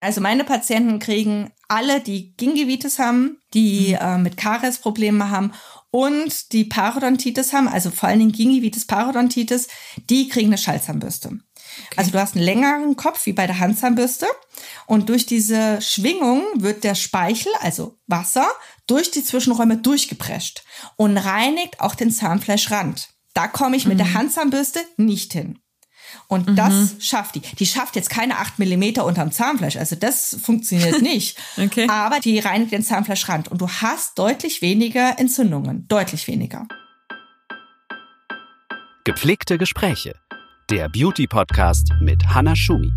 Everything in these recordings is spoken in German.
Also meine Patienten kriegen alle, die Gingivitis haben, die mhm. äh, mit Karies Probleme haben und die Parodontitis haben, also vor allen Dingen Gingivitis, Parodontitis, die kriegen eine Schallzahnbürste. Okay. Also du hast einen längeren Kopf wie bei der Handzahnbürste und durch diese Schwingung wird der Speichel, also Wasser, durch die Zwischenräume durchgeprescht und reinigt auch den Zahnfleischrand. Da komme ich mit mhm. der Handzahnbürste nicht hin. Und mhm. das schafft die. Die schafft jetzt keine acht Millimeter unterm Zahnfleisch. Also das funktioniert nicht. okay. Aber die reinigt den Zahnfleischrand. Und du hast deutlich weniger Entzündungen. Deutlich weniger. Gepflegte Gespräche. Der Beauty-Podcast mit Hanna Schumi.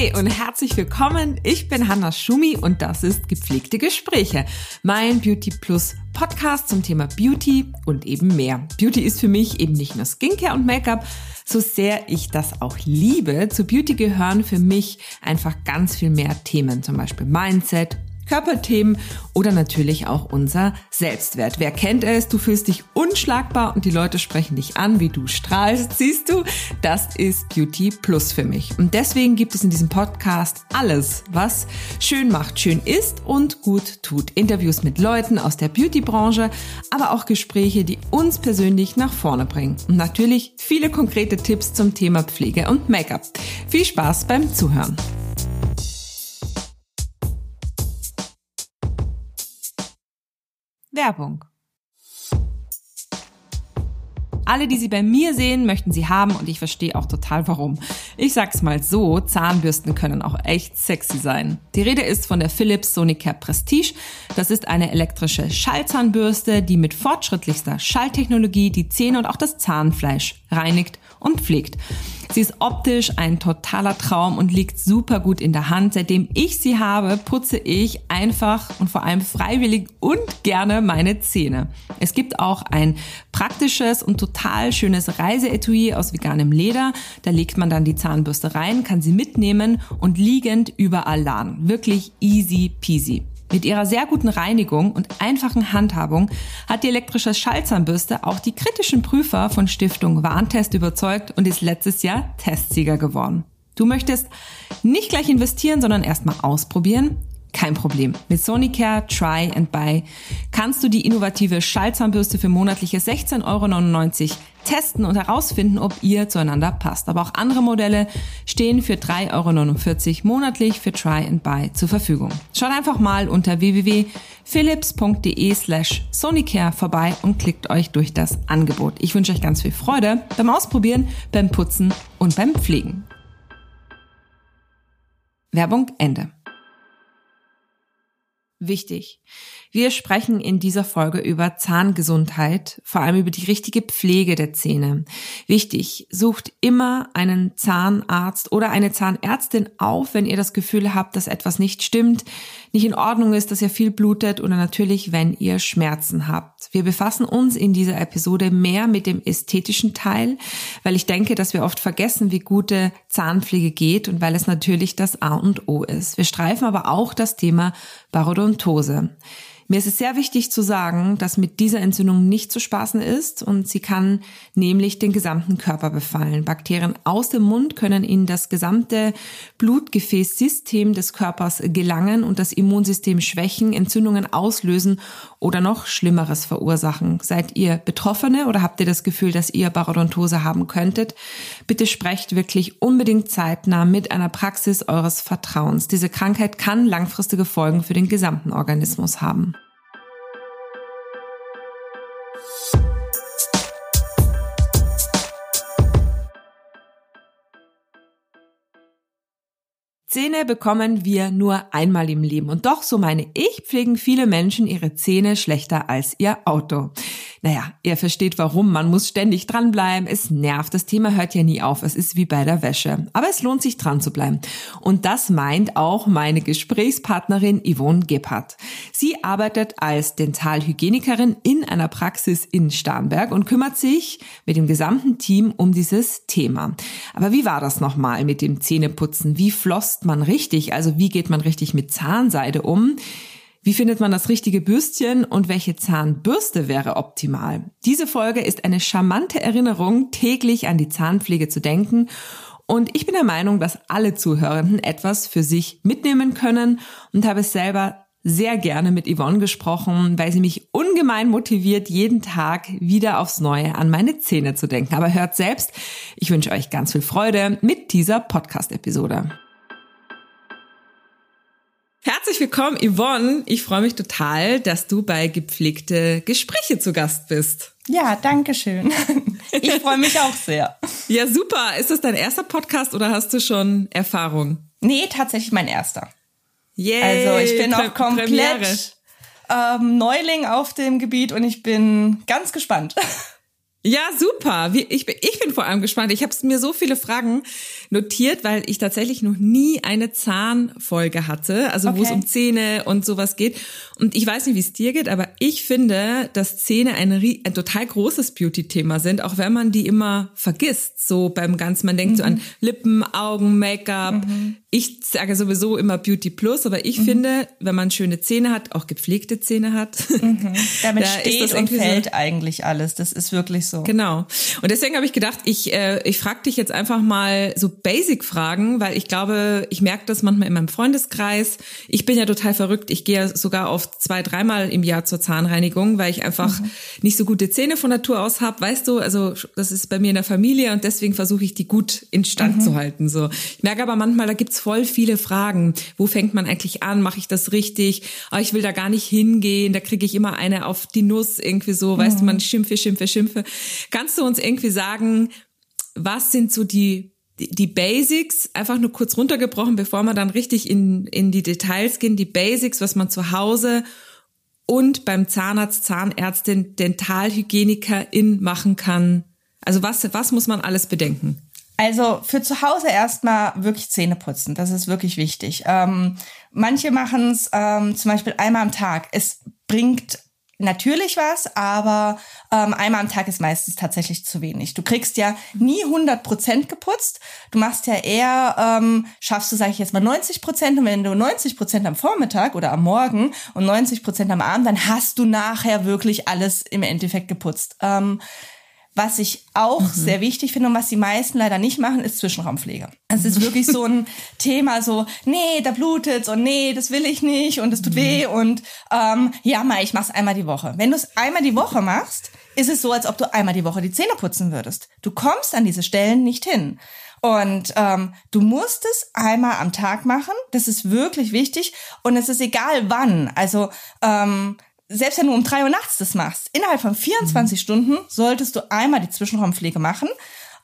Hi und herzlich willkommen. Ich bin Hanna Schumi und das ist Gepflegte Gespräche, mein Beauty Plus Podcast zum Thema Beauty und eben mehr. Beauty ist für mich eben nicht nur Skincare und Make-up, so sehr ich das auch liebe. Zu Beauty gehören für mich einfach ganz viel mehr Themen, zum Beispiel Mindset, Körperthemen oder natürlich auch unser Selbstwert. Wer kennt es? Du fühlst dich unschlagbar und die Leute sprechen dich an, wie du strahlst. Siehst du, das ist Beauty Plus für mich. Und deswegen gibt es in diesem Podcast alles, was schön macht, schön ist und gut tut. Interviews mit Leuten aus der Beauty-Branche, aber auch Gespräche, die uns persönlich nach vorne bringen. Und natürlich viele konkrete Tipps zum Thema Pflege und Make-up. Viel Spaß beim Zuhören. Werbung. Alle, die sie bei mir sehen, möchten sie haben und ich verstehe auch total warum. Ich sag's mal so, Zahnbürsten können auch echt sexy sein. Die Rede ist von der Philips Sonicare Prestige. Das ist eine elektrische Schallzahnbürste, die mit fortschrittlichster Schalltechnologie die Zähne und auch das Zahnfleisch reinigt und pflegt. Sie ist optisch ein totaler Traum und liegt super gut in der Hand. Seitdem ich sie habe, putze ich einfach und vor allem freiwillig und gerne meine Zähne. Es gibt auch ein praktisches und total schönes Reiseetui aus veganem Leder. Da legt man dann die Zahnbürste rein, kann sie mitnehmen und liegend überall laden. Wirklich easy peasy. Mit ihrer sehr guten Reinigung und einfachen Handhabung hat die elektrische Schallzahnbürste auch die kritischen Prüfer von Stiftung Warntest überzeugt und ist letztes Jahr Testsieger geworden. Du möchtest nicht gleich investieren, sondern erstmal ausprobieren? Kein Problem. Mit Sonicare Try and Buy kannst du die innovative Schallzahnbürste für monatliche 16,99 Euro testen und herausfinden, ob ihr zueinander passt. Aber auch andere Modelle stehen für 3,49 Euro monatlich für Try and Buy zur Verfügung. Schaut einfach mal unter www.philips.de slash Sonicare vorbei und klickt euch durch das Angebot. Ich wünsche euch ganz viel Freude beim Ausprobieren, beim Putzen und beim Pflegen. Werbung Ende. Wichtig. Wir sprechen in dieser Folge über Zahngesundheit, vor allem über die richtige Pflege der Zähne. Wichtig, sucht immer einen Zahnarzt oder eine Zahnärztin auf, wenn ihr das Gefühl habt, dass etwas nicht stimmt, nicht in Ordnung ist, dass ihr viel blutet oder natürlich, wenn ihr Schmerzen habt. Wir befassen uns in dieser Episode mehr mit dem ästhetischen Teil, weil ich denke, dass wir oft vergessen, wie gute Zahnpflege geht und weil es natürlich das A und O ist. Wir streifen aber auch das Thema Parodontose. Mir ist es sehr wichtig zu sagen, dass mit dieser Entzündung nicht zu spaßen ist und sie kann nämlich den gesamten Körper befallen. Bakterien aus dem Mund können in das gesamte Blutgefäßsystem des Körpers gelangen und das Immunsystem schwächen, Entzündungen auslösen oder noch Schlimmeres verursachen. Seid ihr Betroffene oder habt ihr das Gefühl, dass ihr Parodontose haben könntet? Bitte sprecht wirklich unbedingt zeitnah mit einer Praxis eures Vertrauens. Diese Krankheit kann langfristige Folgen für den gesamten Organismus haben. Zähne bekommen wir nur einmal im Leben. Und doch, so meine ich, pflegen viele Menschen ihre Zähne schlechter als ihr Auto. Naja, ihr versteht warum. Man muss ständig dranbleiben. Es nervt. Das Thema hört ja nie auf. Es ist wie bei der Wäsche. Aber es lohnt sich dran zu bleiben. Und das meint auch meine Gesprächspartnerin Yvonne Gebhardt. Sie arbeitet als Dentalhygienikerin in einer Praxis in Starnberg und kümmert sich mit dem gesamten Team um dieses Thema. Aber wie war das nochmal mit dem Zähneputzen? Wie flosst man richtig? Also wie geht man richtig mit Zahnseide um? Wie findet man das richtige Bürstchen und welche Zahnbürste wäre optimal? Diese Folge ist eine charmante Erinnerung, täglich an die Zahnpflege zu denken. Und ich bin der Meinung, dass alle Zuhörenden etwas für sich mitnehmen können und habe es selber sehr gerne mit Yvonne gesprochen, weil sie mich ungemein motiviert, jeden Tag wieder aufs Neue an meine Zähne zu denken. Aber hört selbst, ich wünsche euch ganz viel Freude mit dieser Podcast-Episode. Herzlich willkommen, Yvonne. Ich freue mich total, dass du bei gepflegte Gespräche zu Gast bist. Ja, danke schön. Ich freue mich auch sehr. Ja, super. Ist das dein erster Podcast oder hast du schon Erfahrung? Nee, tatsächlich mein erster. Yay, also ich bin auch komplett ähm, Neuling auf dem Gebiet und ich bin ganz gespannt. Ja, super. Ich bin, ich bin vor allem gespannt. Ich habe mir so viele Fragen notiert, weil ich tatsächlich noch nie eine Zahnfolge hatte, also okay. wo es um Zähne und sowas geht. Und ich weiß nicht, wie es dir geht, aber ich finde, dass Zähne ein, ein total großes Beauty-Thema sind, auch wenn man die immer vergisst. So beim Ganzen, man denkt mhm. so an Lippen, Augen, Make-up, mhm ich sage sowieso immer Beauty Plus, aber ich mhm. finde, wenn man schöne Zähne hat, auch gepflegte Zähne hat, mhm. damit da steht und fällt so, eigentlich alles. Das ist wirklich so. Genau. Und deswegen habe ich gedacht, ich äh, ich frage dich jetzt einfach mal so Basic-Fragen, weil ich glaube, ich merke das manchmal in meinem Freundeskreis. Ich bin ja total verrückt. Ich gehe ja sogar oft zwei, dreimal im Jahr zur Zahnreinigung, weil ich einfach mhm. nicht so gute Zähne von Natur aus habe. Weißt du, also das ist bei mir in der Familie und deswegen versuche ich die gut instand mhm. zu halten. So. Ich merke aber manchmal, da gibt's voll viele Fragen. Wo fängt man eigentlich an? Mache ich das richtig? Oh, ich will da gar nicht hingehen. Da kriege ich immer eine auf die Nuss irgendwie so. Weißt du, mhm. man schimpfe, schimpfe, schimpfe. Kannst du uns irgendwie sagen, was sind so die die Basics, einfach nur kurz runtergebrochen, bevor wir dann richtig in, in die Details gehen, die Basics, was man zu Hause und beim Zahnarzt, Zahnärztin, Dentalhygienikerin machen kann. Also was, was muss man alles bedenken? Also für zu Hause erstmal wirklich Zähne putzen. Das ist wirklich wichtig. Ähm, manche machen es ähm, zum Beispiel einmal am Tag. Es bringt natürlich was, aber ähm, einmal am Tag ist meistens tatsächlich zu wenig. Du kriegst ja nie 100 Prozent geputzt. Du machst ja eher, ähm, schaffst du, sage ich jetzt mal, 90 Prozent. Und wenn du 90 Prozent am Vormittag oder am Morgen und 90 Prozent am Abend, dann hast du nachher wirklich alles im Endeffekt geputzt. Ähm, was ich auch mhm. sehr wichtig finde und was die meisten leider nicht machen, ist Zwischenraumpflege. Es ist wirklich so ein Thema, so, nee, da blutet's und nee, das will ich nicht und es tut mhm. weh und ähm, ja, mal, ich mach's einmal die Woche. Wenn du es einmal die Woche machst, ist es so, als ob du einmal die Woche die Zähne putzen würdest. Du kommst an diese Stellen nicht hin. Und ähm, du musst es einmal am Tag machen. Das ist wirklich wichtig. Und es ist egal wann. Also ähm, selbst wenn du um drei Uhr nachts das machst, innerhalb von 24 mhm. Stunden solltest du einmal die Zwischenraumpflege machen,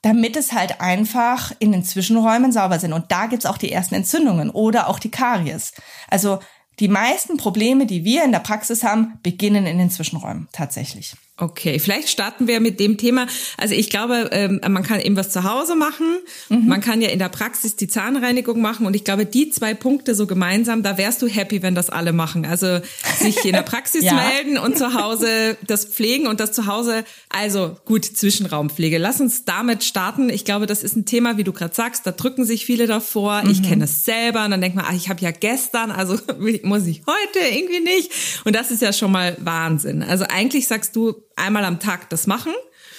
damit es halt einfach in den Zwischenräumen sauber sind. Und da gibt's auch die ersten Entzündungen oder auch die Karies. Also die meisten Probleme, die wir in der Praxis haben, beginnen in den Zwischenräumen tatsächlich. Okay, vielleicht starten wir mit dem Thema. Also ich glaube, ähm, man kann eben was zu Hause machen. Mhm. Man kann ja in der Praxis die Zahnreinigung machen. Und ich glaube, die zwei Punkte so gemeinsam, da wärst du happy, wenn das alle machen. Also sich in der Praxis ja. melden und zu Hause das pflegen und das zu Hause. Also gut, Zwischenraumpflege. Lass uns damit starten. Ich glaube, das ist ein Thema, wie du gerade sagst. Da drücken sich viele davor. Mhm. Ich kenne es selber. Und dann denkt man, ach, ich habe ja gestern, also muss ich heute irgendwie nicht. Und das ist ja schon mal Wahnsinn. Also eigentlich sagst du, einmal am Tag das machen.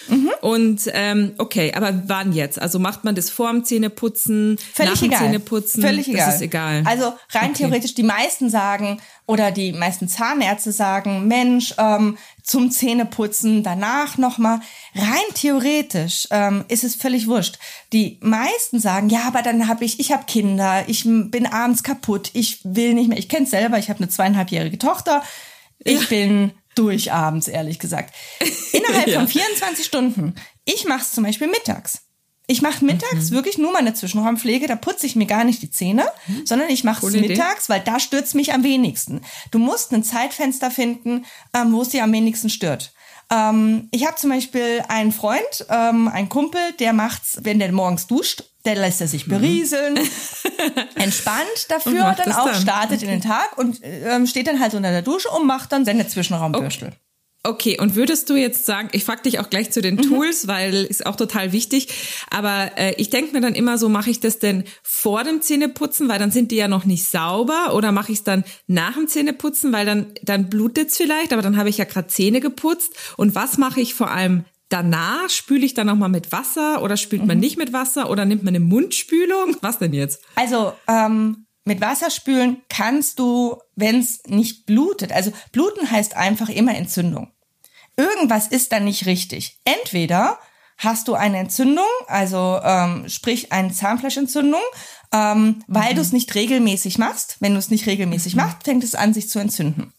Mhm. Und ähm, okay, aber wann jetzt? Also macht man das vor dem Zähneputzen, Völlig nach dem egal. Zähneputzen? Völlig egal. Das ist egal. Also rein okay. theoretisch, die meisten sagen oder die meisten Zahnärzte sagen, Mensch, ähm, zum Zähneputzen, danach nochmal. Rein theoretisch ähm, ist es völlig wurscht. Die meisten sagen, ja, aber dann habe ich, ich habe Kinder, ich bin abends kaputt, ich will nicht mehr. Ich kenne selber, ich habe eine zweieinhalbjährige Tochter. Ich ja. bin durch abends, ehrlich gesagt. Innerhalb ja. von 24 Stunden. Ich mache es zum Beispiel mittags. Ich mache mittags mhm. wirklich nur meine Zwischenraumpflege, da putze ich mir gar nicht die Zähne, mhm. sondern ich mache es mittags, Idee. weil da stört mich am wenigsten. Du musst ein Zeitfenster finden, ähm, wo es dir am wenigsten stört. Ähm, ich habe zum Beispiel einen Freund, ähm, einen Kumpel, der macht's, wenn der morgens duscht, der lässt er sich mhm. berieseln, mhm. entspannt dafür, dann auch, dann. startet okay. in den Tag und ähm, steht dann halt unter der Dusche und macht dann seine Zwischenraumbürstel. Okay. Okay, und würdest du jetzt sagen, ich frage dich auch gleich zu den mhm. Tools, weil ist auch total wichtig, aber äh, ich denke mir dann immer so, mache ich das denn vor dem Zähneputzen, weil dann sind die ja noch nicht sauber oder mache ich es dann nach dem Zähneputzen, weil dann dann blutet's vielleicht, aber dann habe ich ja gerade Zähne geputzt und was mache ich vor allem danach? Spüle ich dann nochmal mit Wasser oder spült mhm. man nicht mit Wasser oder nimmt man eine Mundspülung? Was denn jetzt? Also ähm, mit Wasser spülen kannst du, wenn es nicht blutet. Also bluten heißt einfach immer Entzündung irgendwas ist dann nicht richtig. Entweder hast du eine Entzündung, also ähm, sprich eine Zahnfleischentzündung, ähm, weil mhm. du es nicht regelmäßig machst. Wenn du es nicht regelmäßig mhm. machst, fängt es an, sich zu entzünden.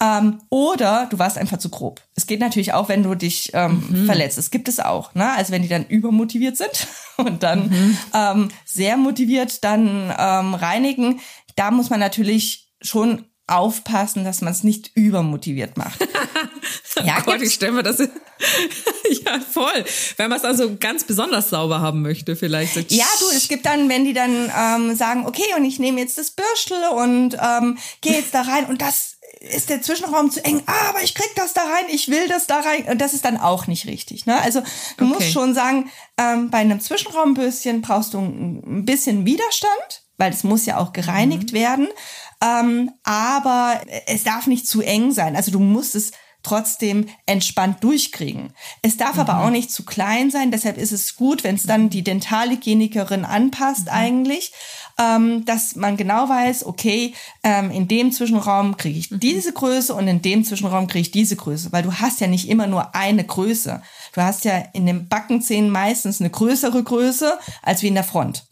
Ähm, oder du warst einfach zu grob. Es geht natürlich auch, wenn du dich ähm, mhm. verletzt. Es gibt es auch. Ne? Also wenn die dann übermotiviert sind und dann mhm. ähm, sehr motiviert dann ähm, reinigen, da muss man natürlich schon aufpassen, dass man es nicht übermotiviert macht. oh ja, Gott, ich stelle mir das ja voll, wenn man es also ganz besonders sauber haben möchte, vielleicht. Ja, du, es gibt dann, wenn die dann ähm, sagen, okay, und ich nehme jetzt das Bürstel und ähm, gehe jetzt da rein und das ist der Zwischenraum zu eng, ah, aber ich krieg das da rein, ich will das da rein. Und das ist dann auch nicht richtig. Ne? Also du okay. musst schon sagen, ähm, bei einem Zwischenraumbürstchen brauchst du ein bisschen Widerstand, weil es muss ja auch gereinigt mhm. werden. Ähm, aber es darf nicht zu eng sein. Also du musst es trotzdem entspannt durchkriegen. Es darf mhm. aber auch nicht zu klein sein, deshalb ist es gut, wenn es dann die Dentalhygienikerin anpasst mhm. eigentlich, ähm, dass man genau weiß, okay, ähm, in dem Zwischenraum kriege ich mhm. diese Größe und in dem Zwischenraum kriege ich diese Größe, weil du hast ja nicht immer nur eine Größe. Du hast ja in den Backenzähnen meistens eine größere Größe als wie in der Front.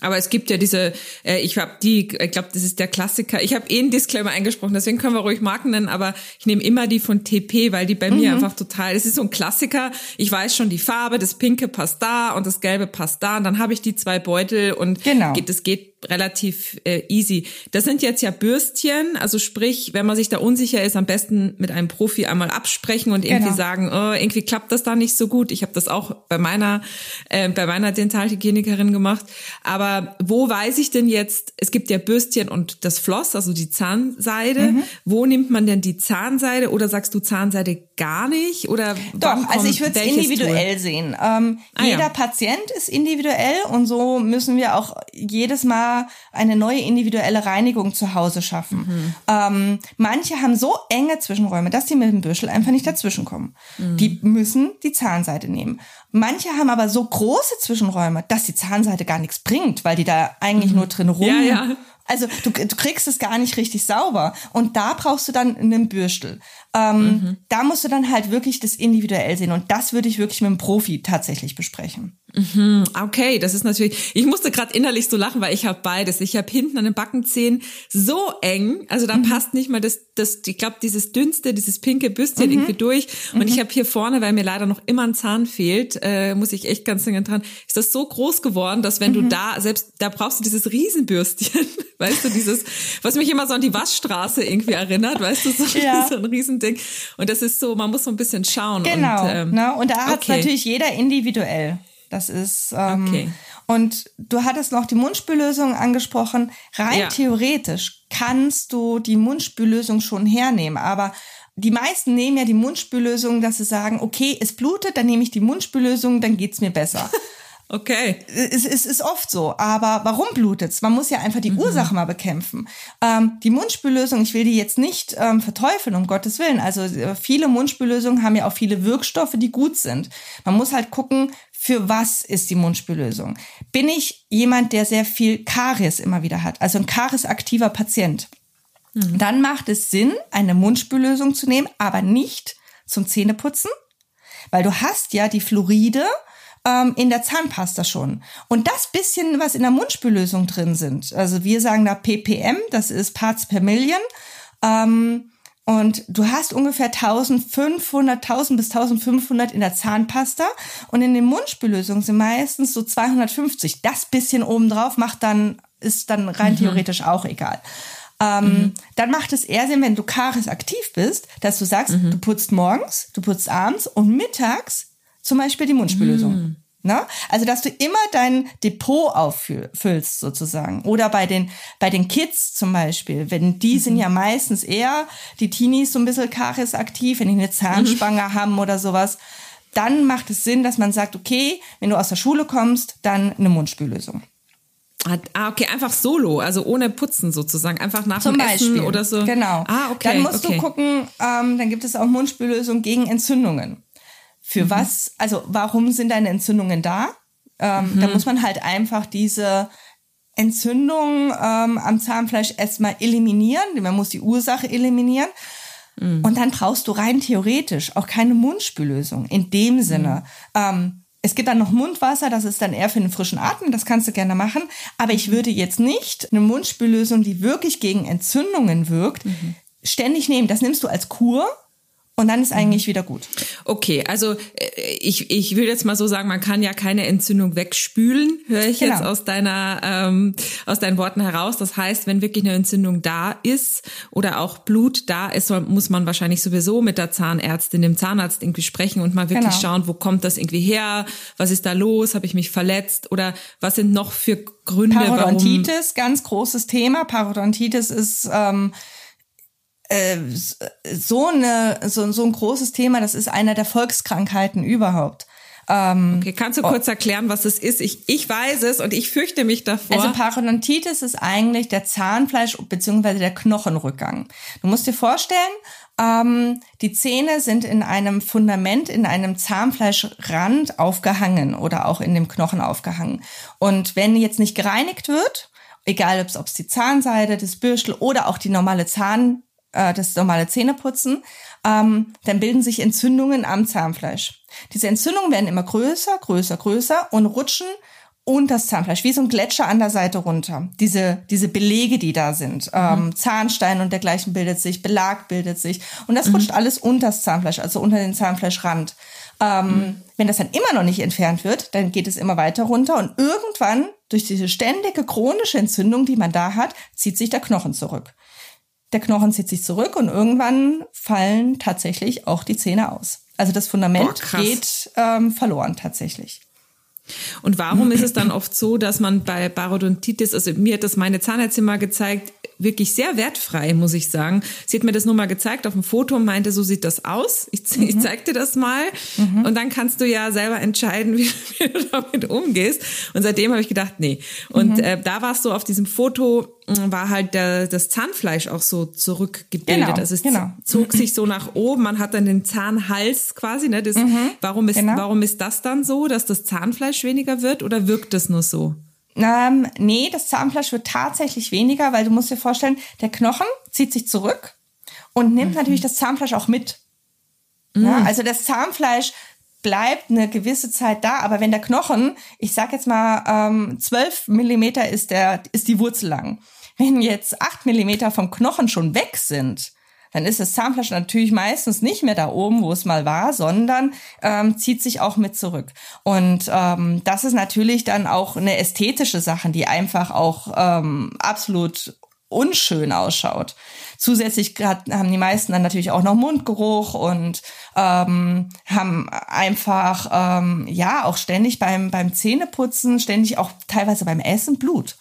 Aber es gibt ja diese, äh, ich habe die, ich glaube, das ist der Klassiker. Ich habe eh einen Disclaimer eingesprochen, deswegen können wir ruhig Marken nennen, aber ich nehme immer die von TP, weil die bei mhm. mir einfach total, es ist so ein Klassiker. Ich weiß schon die Farbe, das Pinke passt da und das Gelbe passt da und dann habe ich die zwei Beutel und genau. geht, das geht relativ äh, easy. Das sind jetzt ja Bürstchen, also sprich, wenn man sich da unsicher ist, am besten mit einem Profi einmal absprechen und irgendwie genau. sagen, oh, irgendwie klappt das da nicht so gut. Ich habe das auch bei meiner äh, bei meiner Dentalhygienikerin gemacht. Aber wo weiß ich denn jetzt? Es gibt ja Bürstchen und das Floss, also die Zahnseide. Mhm. Wo nimmt man denn die Zahnseide? Oder sagst du Zahnseide gar nicht? Oder doch? Also ich würde es individuell Tool? sehen. Ähm, ah, jeder ja. Patient ist individuell und so müssen wir auch jedes Mal eine neue individuelle Reinigung zu Hause schaffen. Mhm. Ähm, manche haben so enge Zwischenräume, dass sie mit dem Büschel einfach nicht dazwischenkommen. Mhm. Die müssen die Zahnseite nehmen. Manche haben aber so große Zwischenräume, dass die Zahnseite gar nichts bringt, weil die da eigentlich mhm. nur drin rum. Ja, ja. Also du, du kriegst es gar nicht richtig sauber. Und da brauchst du dann einen Bürstel. Ähm, mhm. Da musst du dann halt wirklich das individuell sehen. Und das würde ich wirklich mit einem Profi tatsächlich besprechen. Mhm, okay, das ist natürlich. Ich musste gerade innerlich so lachen, weil ich habe beides. Ich habe hinten an den Backenzähnen so eng, also da mhm. passt nicht mal das, das. Ich glaube, dieses dünnste, dieses pinke Bürstchen mhm. irgendwie durch. Und mhm. ich habe hier vorne, weil mir leider noch immer ein Zahn fehlt, äh, muss ich echt ganz dringend dran. Ist das so groß geworden, dass wenn du mhm. da selbst da brauchst du dieses Riesenbürstchen, weißt du, dieses, was mich immer so an die Waschstraße irgendwie erinnert, weißt du, so, ja. so ein Riesending. Und das ist so, man muss so ein bisschen schauen. Genau. Und, ähm, ne? und da hat okay. natürlich jeder individuell. Das ist ähm, okay. Und du hattest noch die Mundspüllösung angesprochen. Rein ja. theoretisch kannst du die Mundspüllösung schon hernehmen, aber die meisten nehmen ja die Mundspüllösung, dass sie sagen, okay, es blutet, dann nehme ich die Mundspüllösung, dann geht's mir besser. Okay. Es, es ist oft so. Aber warum blutet's? Man muss ja einfach die mhm. Ursache mal bekämpfen. Ähm, die Mundspüllösung, ich will die jetzt nicht ähm, verteufeln, um Gottes Willen. Also äh, viele Mundspüllösungen haben ja auch viele Wirkstoffe, die gut sind. Man muss halt gucken, für was ist die Mundspüllösung? Bin ich jemand, der sehr viel Karies immer wieder hat, also ein kariesaktiver Patient? Mhm. Dann macht es Sinn, eine Mundspüllösung zu nehmen, aber nicht zum Zähneputzen, weil du hast ja die Fluoride ähm, in der Zahnpasta schon. Und das bisschen, was in der Mundspüllösung drin sind, also wir sagen da ppm, das ist Parts per Million, ähm, und du hast ungefähr 1500, 1000 bis 1500 in der Zahnpasta und in den Mundspüllösungen sind meistens so 250. Das bisschen obendrauf macht dann, ist dann rein mhm. theoretisch auch egal. Ähm, mhm. Dann macht es eher Sinn, wenn du Karies aktiv bist, dass du sagst, mhm. du putzt morgens, du putzt abends und mittags zum Beispiel die Mundspüllösung. Ne? Also, dass du immer dein Depot auffüllst, sozusagen. Oder bei den, bei den Kids zum Beispiel, wenn die mhm. sind ja meistens eher, die Teenies so ein bisschen karies-aktiv, wenn die eine Zahnspange mhm. haben oder sowas, dann macht es Sinn, dass man sagt, okay, wenn du aus der Schule kommst, dann eine Mundspüllösung. Ah, okay, einfach solo, also ohne Putzen sozusagen, einfach nach Zum dem Beispiel. Essen oder so. Genau. Ah, okay. Dann musst okay. du gucken, ähm, dann gibt es auch Mundspüllösungen gegen Entzündungen. Für mhm. was, also warum sind deine Entzündungen da? Ähm, mhm. Da muss man halt einfach diese Entzündung ähm, am Zahnfleisch erstmal eliminieren. Man muss die Ursache eliminieren. Mhm. Und dann brauchst du rein theoretisch auch keine Mundspüllösung in dem Sinne. Mhm. Ähm, es gibt dann noch Mundwasser, das ist dann eher für den frischen Atem, das kannst du gerne machen. Aber ich würde jetzt nicht eine Mundspüllösung, die wirklich gegen Entzündungen wirkt, mhm. ständig nehmen. Das nimmst du als Kur und dann ist mhm. eigentlich wieder gut. Okay, also äh, ich, ich will jetzt mal so sagen, man kann ja keine Entzündung wegspülen, höre ich genau. jetzt aus deiner ähm, aus deinen Worten heraus. Das heißt, wenn wirklich eine Entzündung da ist oder auch Blut da ist, muss man wahrscheinlich sowieso mit der Zahnärztin, dem Zahnarzt irgendwie sprechen und mal wirklich genau. schauen, wo kommt das irgendwie her? Was ist da los? Habe ich mich verletzt? Oder was sind noch für Gründe? Parodontitis, ganz großes Thema. Parodontitis ist ähm, äh, so, eine, so, so ein großes Thema, das ist einer der Volkskrankheiten überhaupt. Ähm, okay, kannst du kurz erklären, was es ist? Ich, ich weiß es und ich fürchte mich davor. Also Parodontitis ist eigentlich der Zahnfleisch- bzw. der Knochenrückgang. Du musst dir vorstellen, ähm, die Zähne sind in einem Fundament, in einem Zahnfleischrand aufgehangen oder auch in dem Knochen aufgehangen. Und wenn jetzt nicht gereinigt wird, egal ob es die Zahnseide, das Bürstel oder auch die normale Zahn äh, das normale Zähneputzen, ähm, dann bilden sich Entzündungen am Zahnfleisch. Diese Entzündungen werden immer größer, größer, größer und rutschen und das Zahnfleisch, wie so ein Gletscher an der Seite runter. Diese, diese Belege, die da sind. Ähm, mhm. Zahnstein und dergleichen bildet sich, Belag bildet sich. Und das mhm. rutscht alles unter das Zahnfleisch, also unter den Zahnfleischrand. Ähm, mhm. Wenn das dann immer noch nicht entfernt wird, dann geht es immer weiter runter und irgendwann durch diese ständige chronische Entzündung, die man da hat, zieht sich der Knochen zurück der Knochen zieht sich zurück und irgendwann fallen tatsächlich auch die Zähne aus. Also das Fundament Boah, geht ähm, verloren tatsächlich. Und warum ist es dann oft so, dass man bei Parodontitis, also mir hat das meine Zahnärztin mal gezeigt, wirklich sehr wertfrei, muss ich sagen. Sie hat mir das nur mal gezeigt auf dem Foto und meinte, so sieht das aus. Ich, mhm. ich zeig dir das mal. Mhm. Und dann kannst du ja selber entscheiden, wie, wie du damit umgehst. Und seitdem habe ich gedacht, nee. Und mhm. äh, da warst du auf diesem Foto, mm, war halt der, das Zahnfleisch auch so zurückgebildet. Genau, also es genau. zog sich so nach oben. Man hat dann den Zahnhals quasi. Ne? Das, mhm. warum, ist, genau. warum ist das dann so, dass das Zahnfleisch weniger wird oder wirkt das nur so? Ähm, nee, das Zahnfleisch wird tatsächlich weniger, weil du musst dir vorstellen, der Knochen zieht sich zurück und nimmt mhm. natürlich das Zahnfleisch auch mit. Mhm. Ja, also das Zahnfleisch bleibt eine gewisse Zeit da, aber wenn der Knochen, ich sag jetzt mal, ähm, 12 Millimeter ist, der, ist die Wurzel lang. Wenn jetzt 8 Millimeter vom Knochen schon weg sind, dann ist das Zahnfleisch natürlich meistens nicht mehr da oben, wo es mal war, sondern ähm, zieht sich auch mit zurück. Und ähm, das ist natürlich dann auch eine ästhetische Sache, die einfach auch ähm, absolut unschön ausschaut. Zusätzlich haben die meisten dann natürlich auch noch Mundgeruch und ähm, haben einfach ähm, ja auch ständig beim beim Zähneputzen, ständig auch teilweise beim Essen Blut.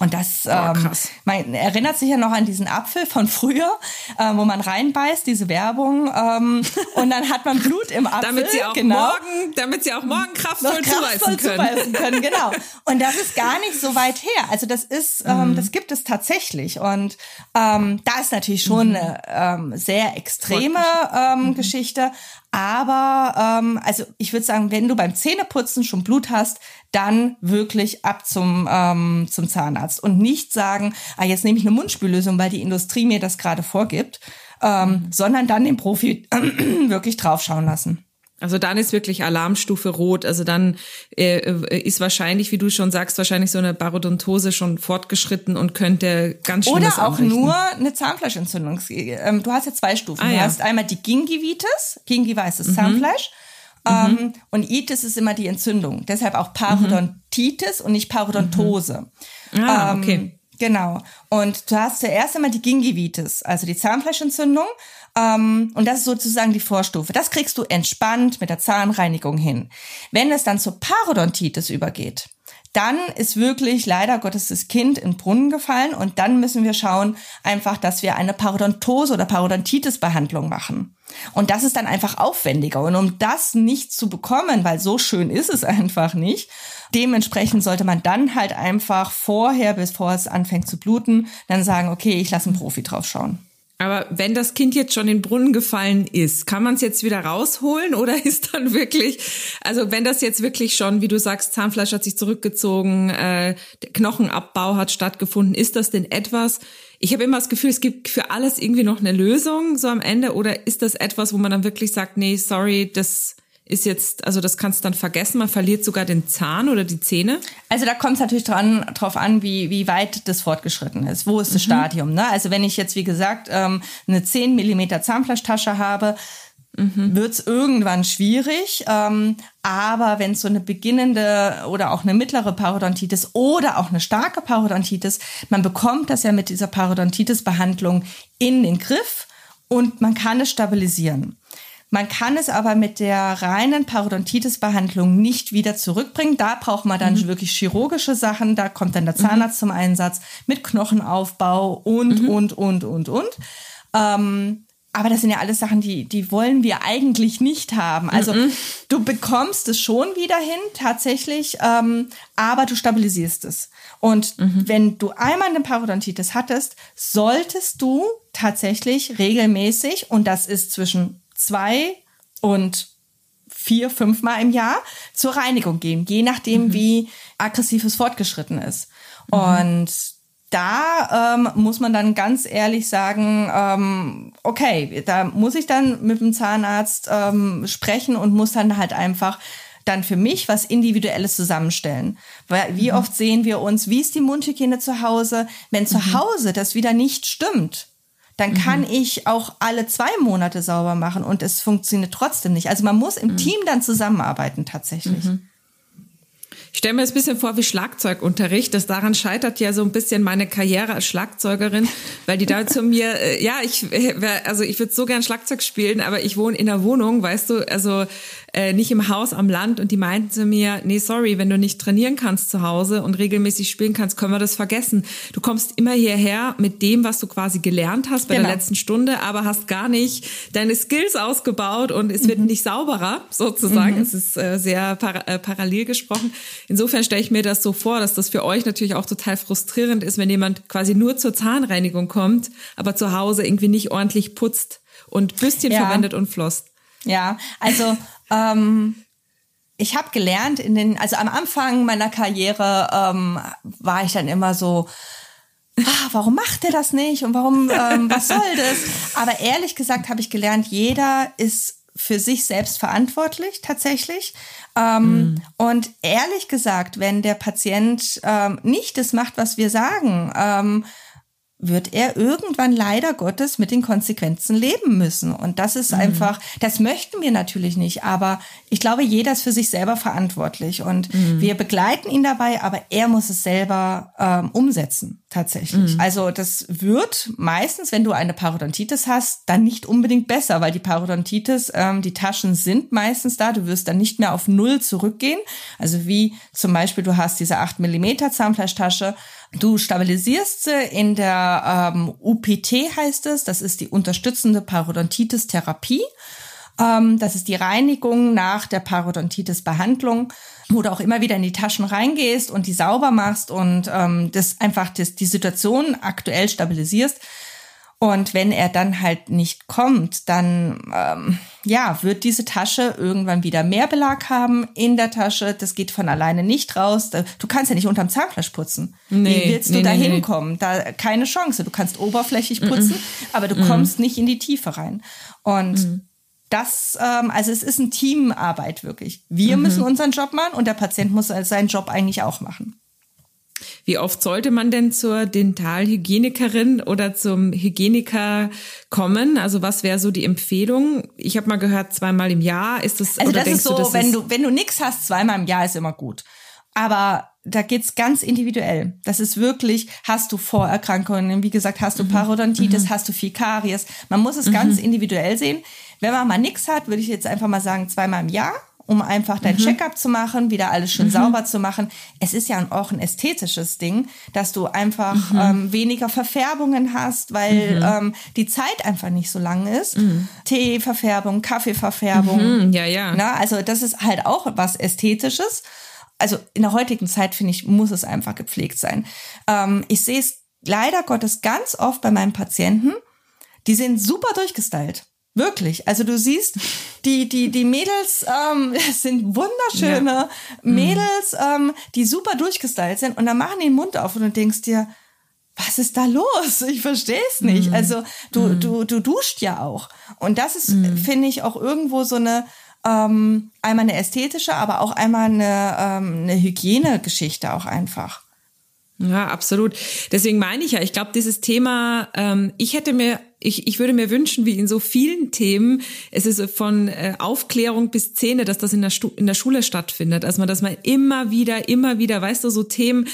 Und das oh, ähm, man erinnert sich ja noch an diesen Apfel von früher, äh, wo man reinbeißt, diese Werbung, ähm, und dann hat man Blut im Apfel. damit sie auch genau. morgen, damit sie auch morgen kraftvoll, kraftvoll zubeißen können. zubeißen können. Genau. Und das ist gar nicht so weit her. Also das ist, ähm, mhm. das gibt es tatsächlich. Und ähm, da ist natürlich schon mhm. eine ähm, sehr extreme ähm, mhm. Geschichte. Aber ähm, also ich würde sagen, wenn du beim Zähneputzen schon Blut hast, dann wirklich ab zum, ähm, zum Zahnarzt und nicht sagen, ah, jetzt nehme ich eine Mundspüllösung, weil die Industrie mir das gerade vorgibt, ähm, mhm. sondern dann den Profi wirklich draufschauen lassen. Also dann ist wirklich Alarmstufe rot. Also dann äh, äh, ist wahrscheinlich, wie du schon sagst, wahrscheinlich so eine Parodontose schon fortgeritten und könnte ganz schön Oder auch anrichten. nur eine Zahnfleischentzündung. Ähm, du hast ja zwei Stufen. Ah, du ja. hast einmal die Gingivitis. Gingiva ist das mhm. Zahnfleisch. Ähm, mhm. und Itis ist immer die Entzündung. Deshalb auch Parodontitis mhm. und nicht Parodontose. Mhm. Ah, ähm, okay. Genau. Und du hast zuerst einmal die Gingivitis, also die Zahnfleischentzündung. Ähm, und das ist sozusagen die Vorstufe. Das kriegst du entspannt mit der Zahnreinigung hin. Wenn es dann zur Parodontitis übergeht, dann ist wirklich leider Gottes das Kind in den Brunnen gefallen und dann müssen wir schauen einfach, dass wir eine Parodontose oder Parodontitis-Behandlung machen. Und das ist dann einfach aufwendiger. Und um das nicht zu bekommen, weil so schön ist es einfach nicht, dementsprechend sollte man dann halt einfach vorher, bevor es anfängt zu bluten, dann sagen, okay, ich lasse einen Profi drauf schauen. Aber wenn das Kind jetzt schon in den Brunnen gefallen ist, kann man es jetzt wieder rausholen oder ist dann wirklich, also wenn das jetzt wirklich schon, wie du sagst, Zahnfleisch hat sich zurückgezogen, äh, der Knochenabbau hat stattgefunden, ist das denn etwas? Ich habe immer das Gefühl, es gibt für alles irgendwie noch eine Lösung so am Ende oder ist das etwas, wo man dann wirklich sagt, nee, sorry, das ist jetzt, also das kannst du dann vergessen, man verliert sogar den Zahn oder die Zähne? Also da kommt es natürlich dran, drauf an, wie, wie weit das fortgeschritten ist. Wo ist das mhm. Stadium? Ne? Also wenn ich jetzt, wie gesagt, ähm, eine 10 Millimeter Zahnfleischtasche habe, mhm. wird es irgendwann schwierig. Ähm, aber wenn es so eine beginnende oder auch eine mittlere Parodontitis oder auch eine starke Parodontitis, man bekommt das ja mit dieser Parodontitis-Behandlung in den Griff und man kann es stabilisieren. Man kann es aber mit der reinen Parodontitis-Behandlung nicht wieder zurückbringen. Da braucht man dann mhm. wirklich chirurgische Sachen. Da kommt dann der mhm. Zahnarzt mhm. zum Einsatz mit Knochenaufbau und, mhm. und, und, und, und. Ähm, aber das sind ja alles Sachen, die, die wollen wir eigentlich nicht haben. Also mhm. du bekommst es schon wieder hin, tatsächlich, ähm, aber du stabilisierst es. Und mhm. wenn du einmal eine Parodontitis hattest, solltest du tatsächlich regelmäßig, und das ist zwischen zwei und vier, fünfmal im Jahr zur Reinigung gehen, je nachdem, mhm. wie aggressives fortgeschritten ist. Mhm. Und da ähm, muss man dann ganz ehrlich sagen, ähm, okay, da muss ich dann mit dem Zahnarzt ähm, sprechen und muss dann halt einfach dann für mich was Individuelles zusammenstellen. Weil wie mhm. oft sehen wir uns, wie ist die Mundhygiene zu Hause? Wenn zu mhm. Hause das wieder nicht stimmt, dann kann mhm. ich auch alle zwei Monate sauber machen und es funktioniert trotzdem nicht. Also man muss im mhm. Team dann zusammenarbeiten tatsächlich. Mhm. Ich stelle mir das ein bisschen vor wie Schlagzeugunterricht. Das daran scheitert ja so ein bisschen meine Karriere als Schlagzeugerin, weil die da zu mir, äh, ja, ich, äh, also ich würde so gern Schlagzeug spielen, aber ich wohne in der Wohnung, weißt du, also äh, nicht im Haus am Land und die meinten zu mir, nee, sorry, wenn du nicht trainieren kannst zu Hause und regelmäßig spielen kannst, können wir das vergessen. Du kommst immer hierher mit dem, was du quasi gelernt hast bei genau. der letzten Stunde, aber hast gar nicht deine Skills ausgebaut und es mhm. wird nicht sauberer, sozusagen. Mhm. Es ist äh, sehr par äh, parallel gesprochen. Insofern stelle ich mir das so vor, dass das für euch natürlich auch total frustrierend ist, wenn jemand quasi nur zur Zahnreinigung kommt, aber zu Hause irgendwie nicht ordentlich putzt und Bürstchen ja. verwendet und floss. Ja, also ähm, ich habe gelernt in den, also am Anfang meiner Karriere ähm, war ich dann immer so, ah, warum macht er das nicht und warum, ähm, was soll das? Aber ehrlich gesagt habe ich gelernt, jeder ist für sich selbst verantwortlich tatsächlich. Ähm, mm. Und ehrlich gesagt, wenn der Patient ähm, nicht das macht, was wir sagen, ähm, wird er irgendwann leider Gottes mit den Konsequenzen leben müssen. Und das ist mhm. einfach, das möchten wir natürlich nicht, aber ich glaube, jeder ist für sich selber verantwortlich und mhm. wir begleiten ihn dabei, aber er muss es selber ähm, umsetzen, tatsächlich. Mhm. Also das wird meistens, wenn du eine Parodontitis hast, dann nicht unbedingt besser, weil die Parodontitis, ähm, die Taschen sind meistens da, du wirst dann nicht mehr auf Null zurückgehen. Also wie zum Beispiel, du hast diese 8 Millimeter Zahnfleischtasche, Du stabilisierst sie in der ähm, UPT heißt es, das ist die unterstützende Parodontitis-Therapie. Ähm, das ist die Reinigung nach der Parodontitis-Behandlung, wo du auch immer wieder in die Taschen reingehst und die sauber machst und ähm, das einfach das, die Situation aktuell stabilisierst. Und wenn er dann halt nicht kommt, dann ähm, ja, wird diese Tasche irgendwann wieder mehr Belag haben in der Tasche. Das geht von alleine nicht raus. Du kannst ja nicht unterm Zahnfleisch putzen. Nee, Wie willst du nee, da hinkommen? Nee. Da keine Chance. Du kannst oberflächlich putzen, mm aber du mm kommst nicht in die Tiefe rein. Und mm das, ähm, also es ist eine Teamarbeit wirklich. Wir mhm. müssen unseren Job machen und der Patient muss seinen Job eigentlich auch machen. Wie oft sollte man denn zur Dentalhygienikerin oder zum Hygieniker kommen? Also was wäre so die Empfehlung? Ich habe mal gehört, zweimal im Jahr ist das. Also das ist so, das wenn du wenn du nix hast, zweimal im Jahr ist immer gut. Aber da geht's ganz individuell. Das ist wirklich, hast du Vorerkrankungen, wie gesagt, hast du mhm. Parodontitis, mhm. hast du viel Karies. Man muss es mhm. ganz individuell sehen. Wenn man mal nichts hat, würde ich jetzt einfach mal sagen, zweimal im Jahr um einfach dein mhm. Checkup zu machen, wieder alles schön mhm. sauber zu machen. Es ist ja auch ein ästhetisches Ding, dass du einfach mhm. ähm, weniger Verfärbungen hast, weil mhm. ähm, die Zeit einfach nicht so lang ist. Mhm. Teeverfärbung, Kaffeeverfärbung. Mhm. Ja, ja. Na, also das ist halt auch was Ästhetisches. Also in der heutigen Zeit, finde ich, muss es einfach gepflegt sein. Ähm, ich sehe es leider Gottes ganz oft bei meinen Patienten, die sind super durchgestylt. Wirklich. Also du siehst, die, die, die Mädels ähm, sind wunderschöne ja. Mhm. Mädels, ähm, die super durchgestylt sind und dann machen die den Mund auf und du denkst dir, was ist da los? Ich verstehe es nicht. Mhm. Also du, mhm. du, du duscht ja auch. Und das ist, mhm. finde ich, auch irgendwo so eine, ähm, einmal eine ästhetische, aber auch einmal eine, ähm, eine Hygienegeschichte auch einfach. Ja, absolut. Deswegen meine ich ja, ich glaube, dieses Thema, ähm, ich hätte mir, ich, ich würde mir wünschen, wie in so vielen Themen, es ist von äh, Aufklärung bis Szene, dass das in der, Stu in der Schule stattfindet. Also man, dass man immer wieder, immer wieder, weißt du, so Themen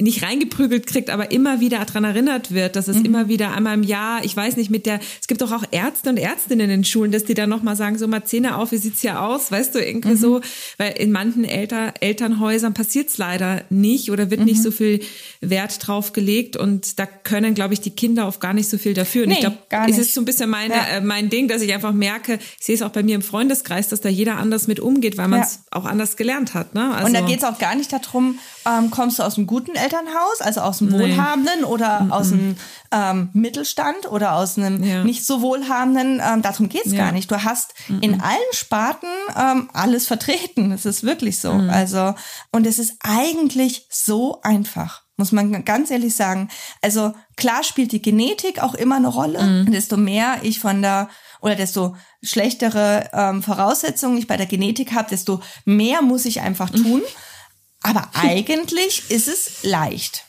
nicht reingeprügelt kriegt, aber immer wieder daran erinnert wird, dass es mhm. immer wieder einmal im Jahr, ich weiß nicht, mit der, es gibt doch auch Ärzte und Ärztinnen in den Schulen, dass die dann nochmal sagen, so mal Zähne auf, wie sieht's hier aus, weißt du, irgendwie mhm. so, weil in manchen Elter, Elternhäusern passiert's leider nicht oder wird mhm. nicht so viel Wert drauf gelegt und da können, glaube ich, die Kinder auch gar nicht so viel dafür. Und nee, ich glaube, es ist so ein bisschen meine, ja. äh, mein Ding, dass ich einfach merke, ich sehe es auch bei mir im Freundeskreis, dass da jeder anders mit umgeht, weil man es ja. auch anders gelernt hat. Ne? Also, und da geht's auch gar nicht darum, ähm, kommst du aus einem guten Elternhaus, also aus dem Wohlhabenden oder mhm. aus dem ähm, Mittelstand oder aus einem ja. nicht so wohlhabenden, ähm, darum geht's ja. gar nicht. Du hast mhm. in allen Sparten ähm, alles vertreten. Das ist wirklich so. Mhm. Also, und es ist eigentlich so einfach muss man ganz ehrlich sagen. Also klar spielt die Genetik auch immer eine Rolle. Mhm. Desto mehr ich von der oder desto schlechtere ähm, Voraussetzungen ich bei der Genetik habe, desto mehr muss ich einfach tun. Aber eigentlich ist es leicht.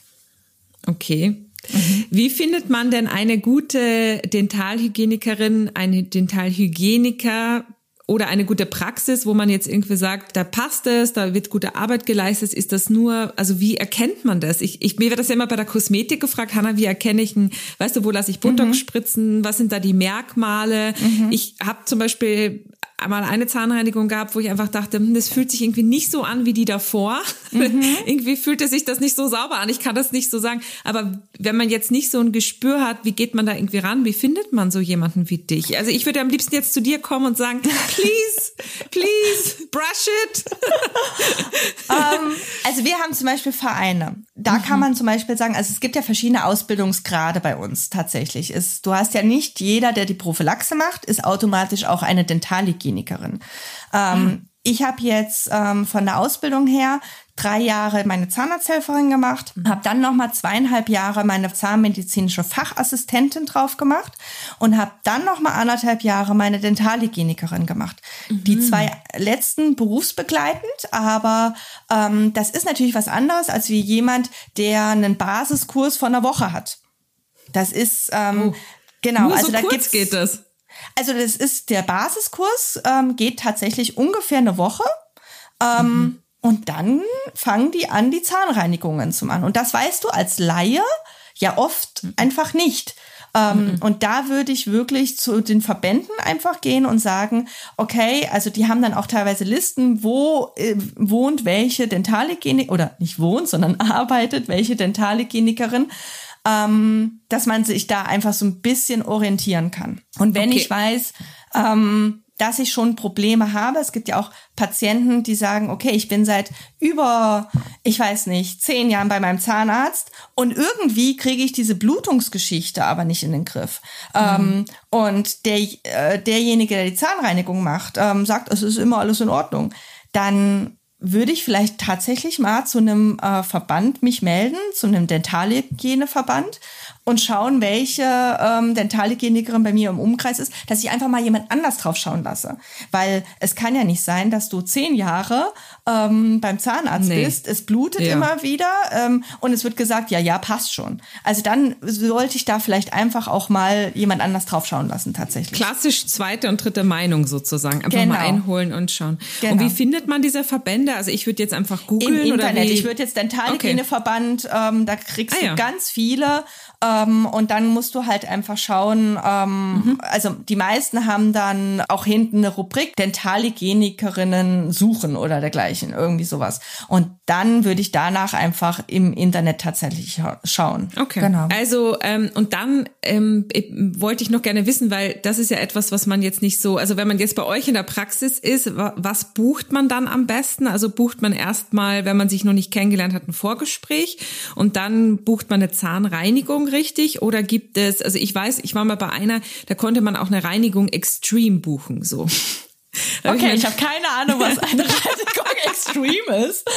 Okay. Mhm. Wie findet man denn eine gute Dentalhygienikerin, eine Dentalhygieniker oder eine gute Praxis, wo man jetzt irgendwie sagt, da passt es, da wird gute Arbeit geleistet, ist das nur, also wie erkennt man das? Ich, ich mir wird das ja immer bei der Kosmetik gefragt, Hanna, wie erkenne ich ein, weißt du, wo lasse ich Botox mhm. spritzen, was sind da die Merkmale? Mhm. Ich habe zum Beispiel einmal eine Zahnreinigung gehabt, wo ich einfach dachte, hm, das fühlt sich irgendwie nicht so an wie die davor. Mhm. irgendwie fühlte sich das nicht so sauber an. Ich kann das nicht so sagen. Aber wenn man jetzt nicht so ein Gespür hat, wie geht man da irgendwie ran? Wie findet man so jemanden wie dich? Also ich würde am liebsten jetzt zu dir kommen und sagen, please, please, brush it. um, ähm, also wir haben zum Beispiel Vereine. Da mhm. kann man zum Beispiel sagen, also es gibt ja verschiedene Ausbildungsgrade bei uns tatsächlich. Ist, du hast ja nicht jeder, der die Prophylaxe macht, ist automatisch auch eine Dentalhygiene Klinikerin. Ähm, mhm. Ich habe jetzt ähm, von der Ausbildung her drei Jahre meine Zahnarzthelferin gemacht, mhm. habe dann noch mal zweieinhalb Jahre meine zahnmedizinische Fachassistentin drauf gemacht und habe dann noch mal anderthalb Jahre meine Dentalhygienikerin gemacht. Mhm. Die zwei letzten berufsbegleitend, aber ähm, das ist natürlich was anderes als wie jemand, der einen Basiskurs von einer Woche hat. Das ist ähm, oh. genau. Nur also so da kurz geht das. Also das ist der Basiskurs, ähm, geht tatsächlich ungefähr eine Woche. Ähm, mhm. Und dann fangen die an, die Zahnreinigungen zu machen. Und das weißt du als Laie ja oft mhm. einfach nicht. Ähm, mhm. Und da würde ich wirklich zu den Verbänden einfach gehen und sagen, okay, also die haben dann auch teilweise Listen, wo äh, wohnt welche Dentalhygienik oder nicht wohnt, sondern arbeitet welche Dentalhygienikerin ähm, dass man sich da einfach so ein bisschen orientieren kann. Und wenn okay. ich weiß, ähm, dass ich schon Probleme habe. Es gibt ja auch Patienten, die sagen, okay, ich bin seit über, ich weiß nicht, zehn Jahren bei meinem Zahnarzt und irgendwie kriege ich diese Blutungsgeschichte aber nicht in den Griff. Mhm. Ähm, und der, äh, derjenige, der die Zahnreinigung macht, ähm, sagt, es ist immer alles in Ordnung. Dann würde ich vielleicht tatsächlich mal zu einem äh, Verband mich melden, zu einem Dentalhygieneverband und schauen, welche ähm, Dentalhygienikerin bei mir im Umkreis ist, dass ich einfach mal jemand anders drauf schauen lasse. Weil es kann ja nicht sein, dass du zehn Jahre ähm, beim Zahnarzt nee. bist, es blutet ja. immer wieder ähm, und es wird gesagt, ja, ja, passt schon. Also dann sollte ich da vielleicht einfach auch mal jemand anders drauf schauen lassen, tatsächlich. Klassisch zweite und dritte Meinung sozusagen. Einfach genau. mal einholen und schauen. Genau. Und wie findet man diese Verbände? Also ich würde jetzt einfach googeln. Im Internet. Oder wie? Ich würde jetzt Dentalhygieneverband, okay. ähm, da kriegst ah, du ja. ganz viele ähm, und dann musst du halt einfach schauen, ähm, mhm. also die meisten haben dann auch hinten eine Rubrik Dentalhygienikerinnen suchen oder dergleichen, irgendwie sowas. Und dann würde ich danach einfach im Internet tatsächlich schauen. Okay. Genau. Also, ähm, und dann ähm, wollte ich noch gerne wissen, weil das ist ja etwas, was man jetzt nicht so, also wenn man jetzt bei euch in der Praxis ist, was bucht man dann am besten? Also bucht man erstmal, wenn man sich noch nicht kennengelernt hat, ein Vorgespräch und dann bucht man eine Zahnreinigung richtig? Oder gibt es, also ich weiß, ich war mal bei einer, da konnte man auch eine Reinigung Extreme buchen, so. okay, ich, ich habe keine Ahnung, was eine Reinigung Extreme ist.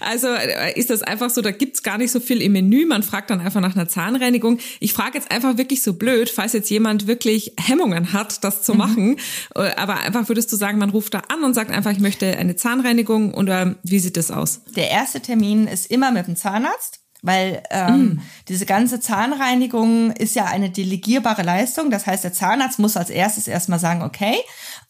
Also äh, ist das einfach so, da gibt's gar nicht so viel im Menü. Man fragt dann einfach nach einer Zahnreinigung. Ich frage jetzt einfach wirklich so blöd, falls jetzt jemand wirklich Hemmungen hat, das zu mhm. machen. Äh, aber einfach würdest du sagen, man ruft da an und sagt einfach, ich möchte eine Zahnreinigung oder wie sieht das aus? Der erste Termin ist immer mit dem Zahnarzt. Weil ähm, mm. diese ganze Zahnreinigung ist ja eine delegierbare Leistung. Das heißt, der Zahnarzt muss als erstes erstmal sagen, okay,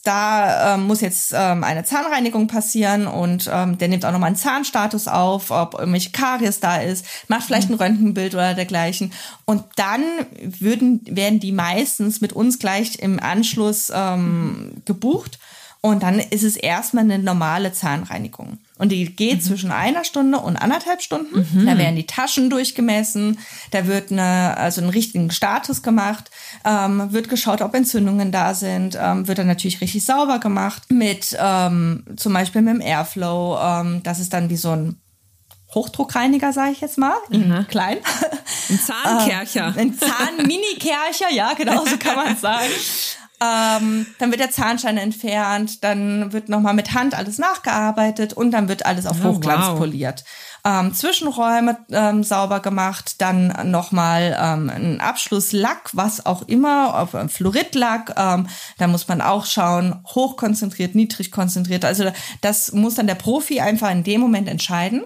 da ähm, muss jetzt ähm, eine Zahnreinigung passieren und ähm, der nimmt auch nochmal einen Zahnstatus auf, ob irgendwelche Karies da ist, macht vielleicht ein Röntgenbild oder dergleichen. Und dann würden, werden die meistens mit uns gleich im Anschluss ähm, gebucht. Und dann ist es erstmal eine normale Zahnreinigung. Und die geht mhm. zwischen einer Stunde und anderthalb Stunden. Mhm. Da werden die Taschen durchgemessen, da wird eine, also einen richtigen Status gemacht, ähm, wird geschaut, ob Entzündungen da sind, ähm, wird dann natürlich richtig sauber gemacht mit ähm, zum Beispiel mit dem Airflow. Ähm, das ist dann wie so ein Hochdruckreiniger, sage ich jetzt mal, in mhm. klein. Ein Zahnkercher. Ähm, ein Zahn-Mini-Kercher, ja, genau so kann man sagen. Ähm, dann wird der Zahnstein entfernt, dann wird nochmal mit Hand alles nachgearbeitet und dann wird alles auf oh, Hochglanz wow. poliert. Ähm, Zwischenräume ähm, sauber gemacht, dann nochmal ähm, ein Abschlusslack, was auch immer, auf äh, Fluoridlack, ähm, da muss man auch schauen, hochkonzentriert, niedrig konzentriert. Also das muss dann der Profi einfach in dem Moment entscheiden.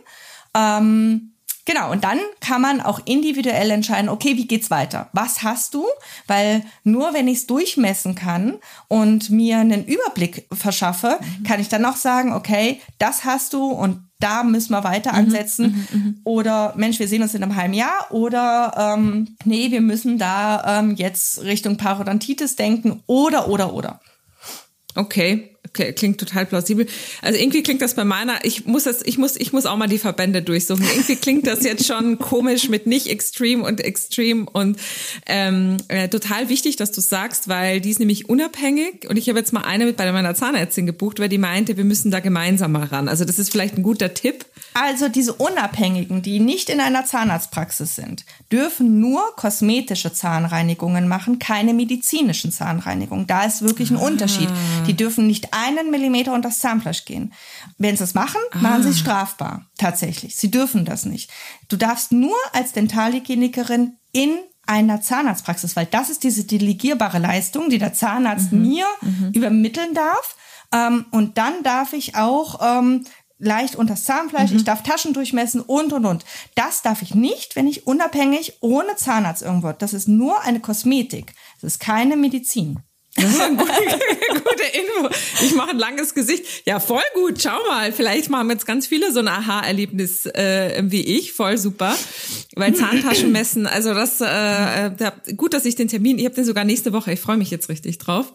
Ähm, Genau, und dann kann man auch individuell entscheiden, okay, wie geht's weiter? Was hast du? Weil nur wenn ich es durchmessen kann und mir einen Überblick verschaffe, mhm. kann ich dann auch sagen, okay, das hast du und da müssen wir weiter mhm, ansetzen. Mhm, mhm, oder Mensch, wir sehen uns in einem halben Jahr. Oder ähm, nee, wir müssen da ähm, jetzt Richtung Parodontitis denken. Oder, oder, oder. Okay, okay, klingt total plausibel. Also irgendwie klingt das bei meiner, ich muss das, ich muss, ich muss auch mal die Verbände durchsuchen. Irgendwie klingt das jetzt schon komisch mit nicht extrem und extrem und ähm, äh, total wichtig, dass du sagst, weil die ist nämlich unabhängig und ich habe jetzt mal eine mit bei meiner Zahnärztin gebucht, weil die meinte, wir müssen da gemeinsam mal ran. Also das ist vielleicht ein guter Tipp. Also diese Unabhängigen, die nicht in einer Zahnarztpraxis sind, dürfen nur kosmetische Zahnreinigungen machen, keine medizinischen Zahnreinigungen. Da ist wirklich ein ah. Unterschied. Die dürfen nicht einen Millimeter unter das Zahnfleisch gehen. Wenn sie es machen, ah. machen sie es strafbar. Tatsächlich. Sie dürfen das nicht. Du darfst nur als Dentalhygienikerin in einer Zahnarztpraxis, weil das ist diese delegierbare Leistung, die der Zahnarzt mhm. mir mhm. übermitteln darf. Ähm, und dann darf ich auch ähm, leicht unter das Zahnfleisch, mhm. ich darf Taschen durchmessen und und und. Das darf ich nicht, wenn ich unabhängig ohne Zahnarzt irgendwo. Das ist nur eine Kosmetik. Das ist keine Medizin. Das ist eine gute, gute Info. Ich mache ein langes Gesicht. Ja, voll gut. Schau mal, vielleicht machen jetzt ganz viele so ein Aha-Erlebnis äh, wie ich. Voll super. Weil Zahntaschen messen, also das, äh, äh, gut, dass ich den Termin, ich habe den sogar nächste Woche. Ich freue mich jetzt richtig drauf.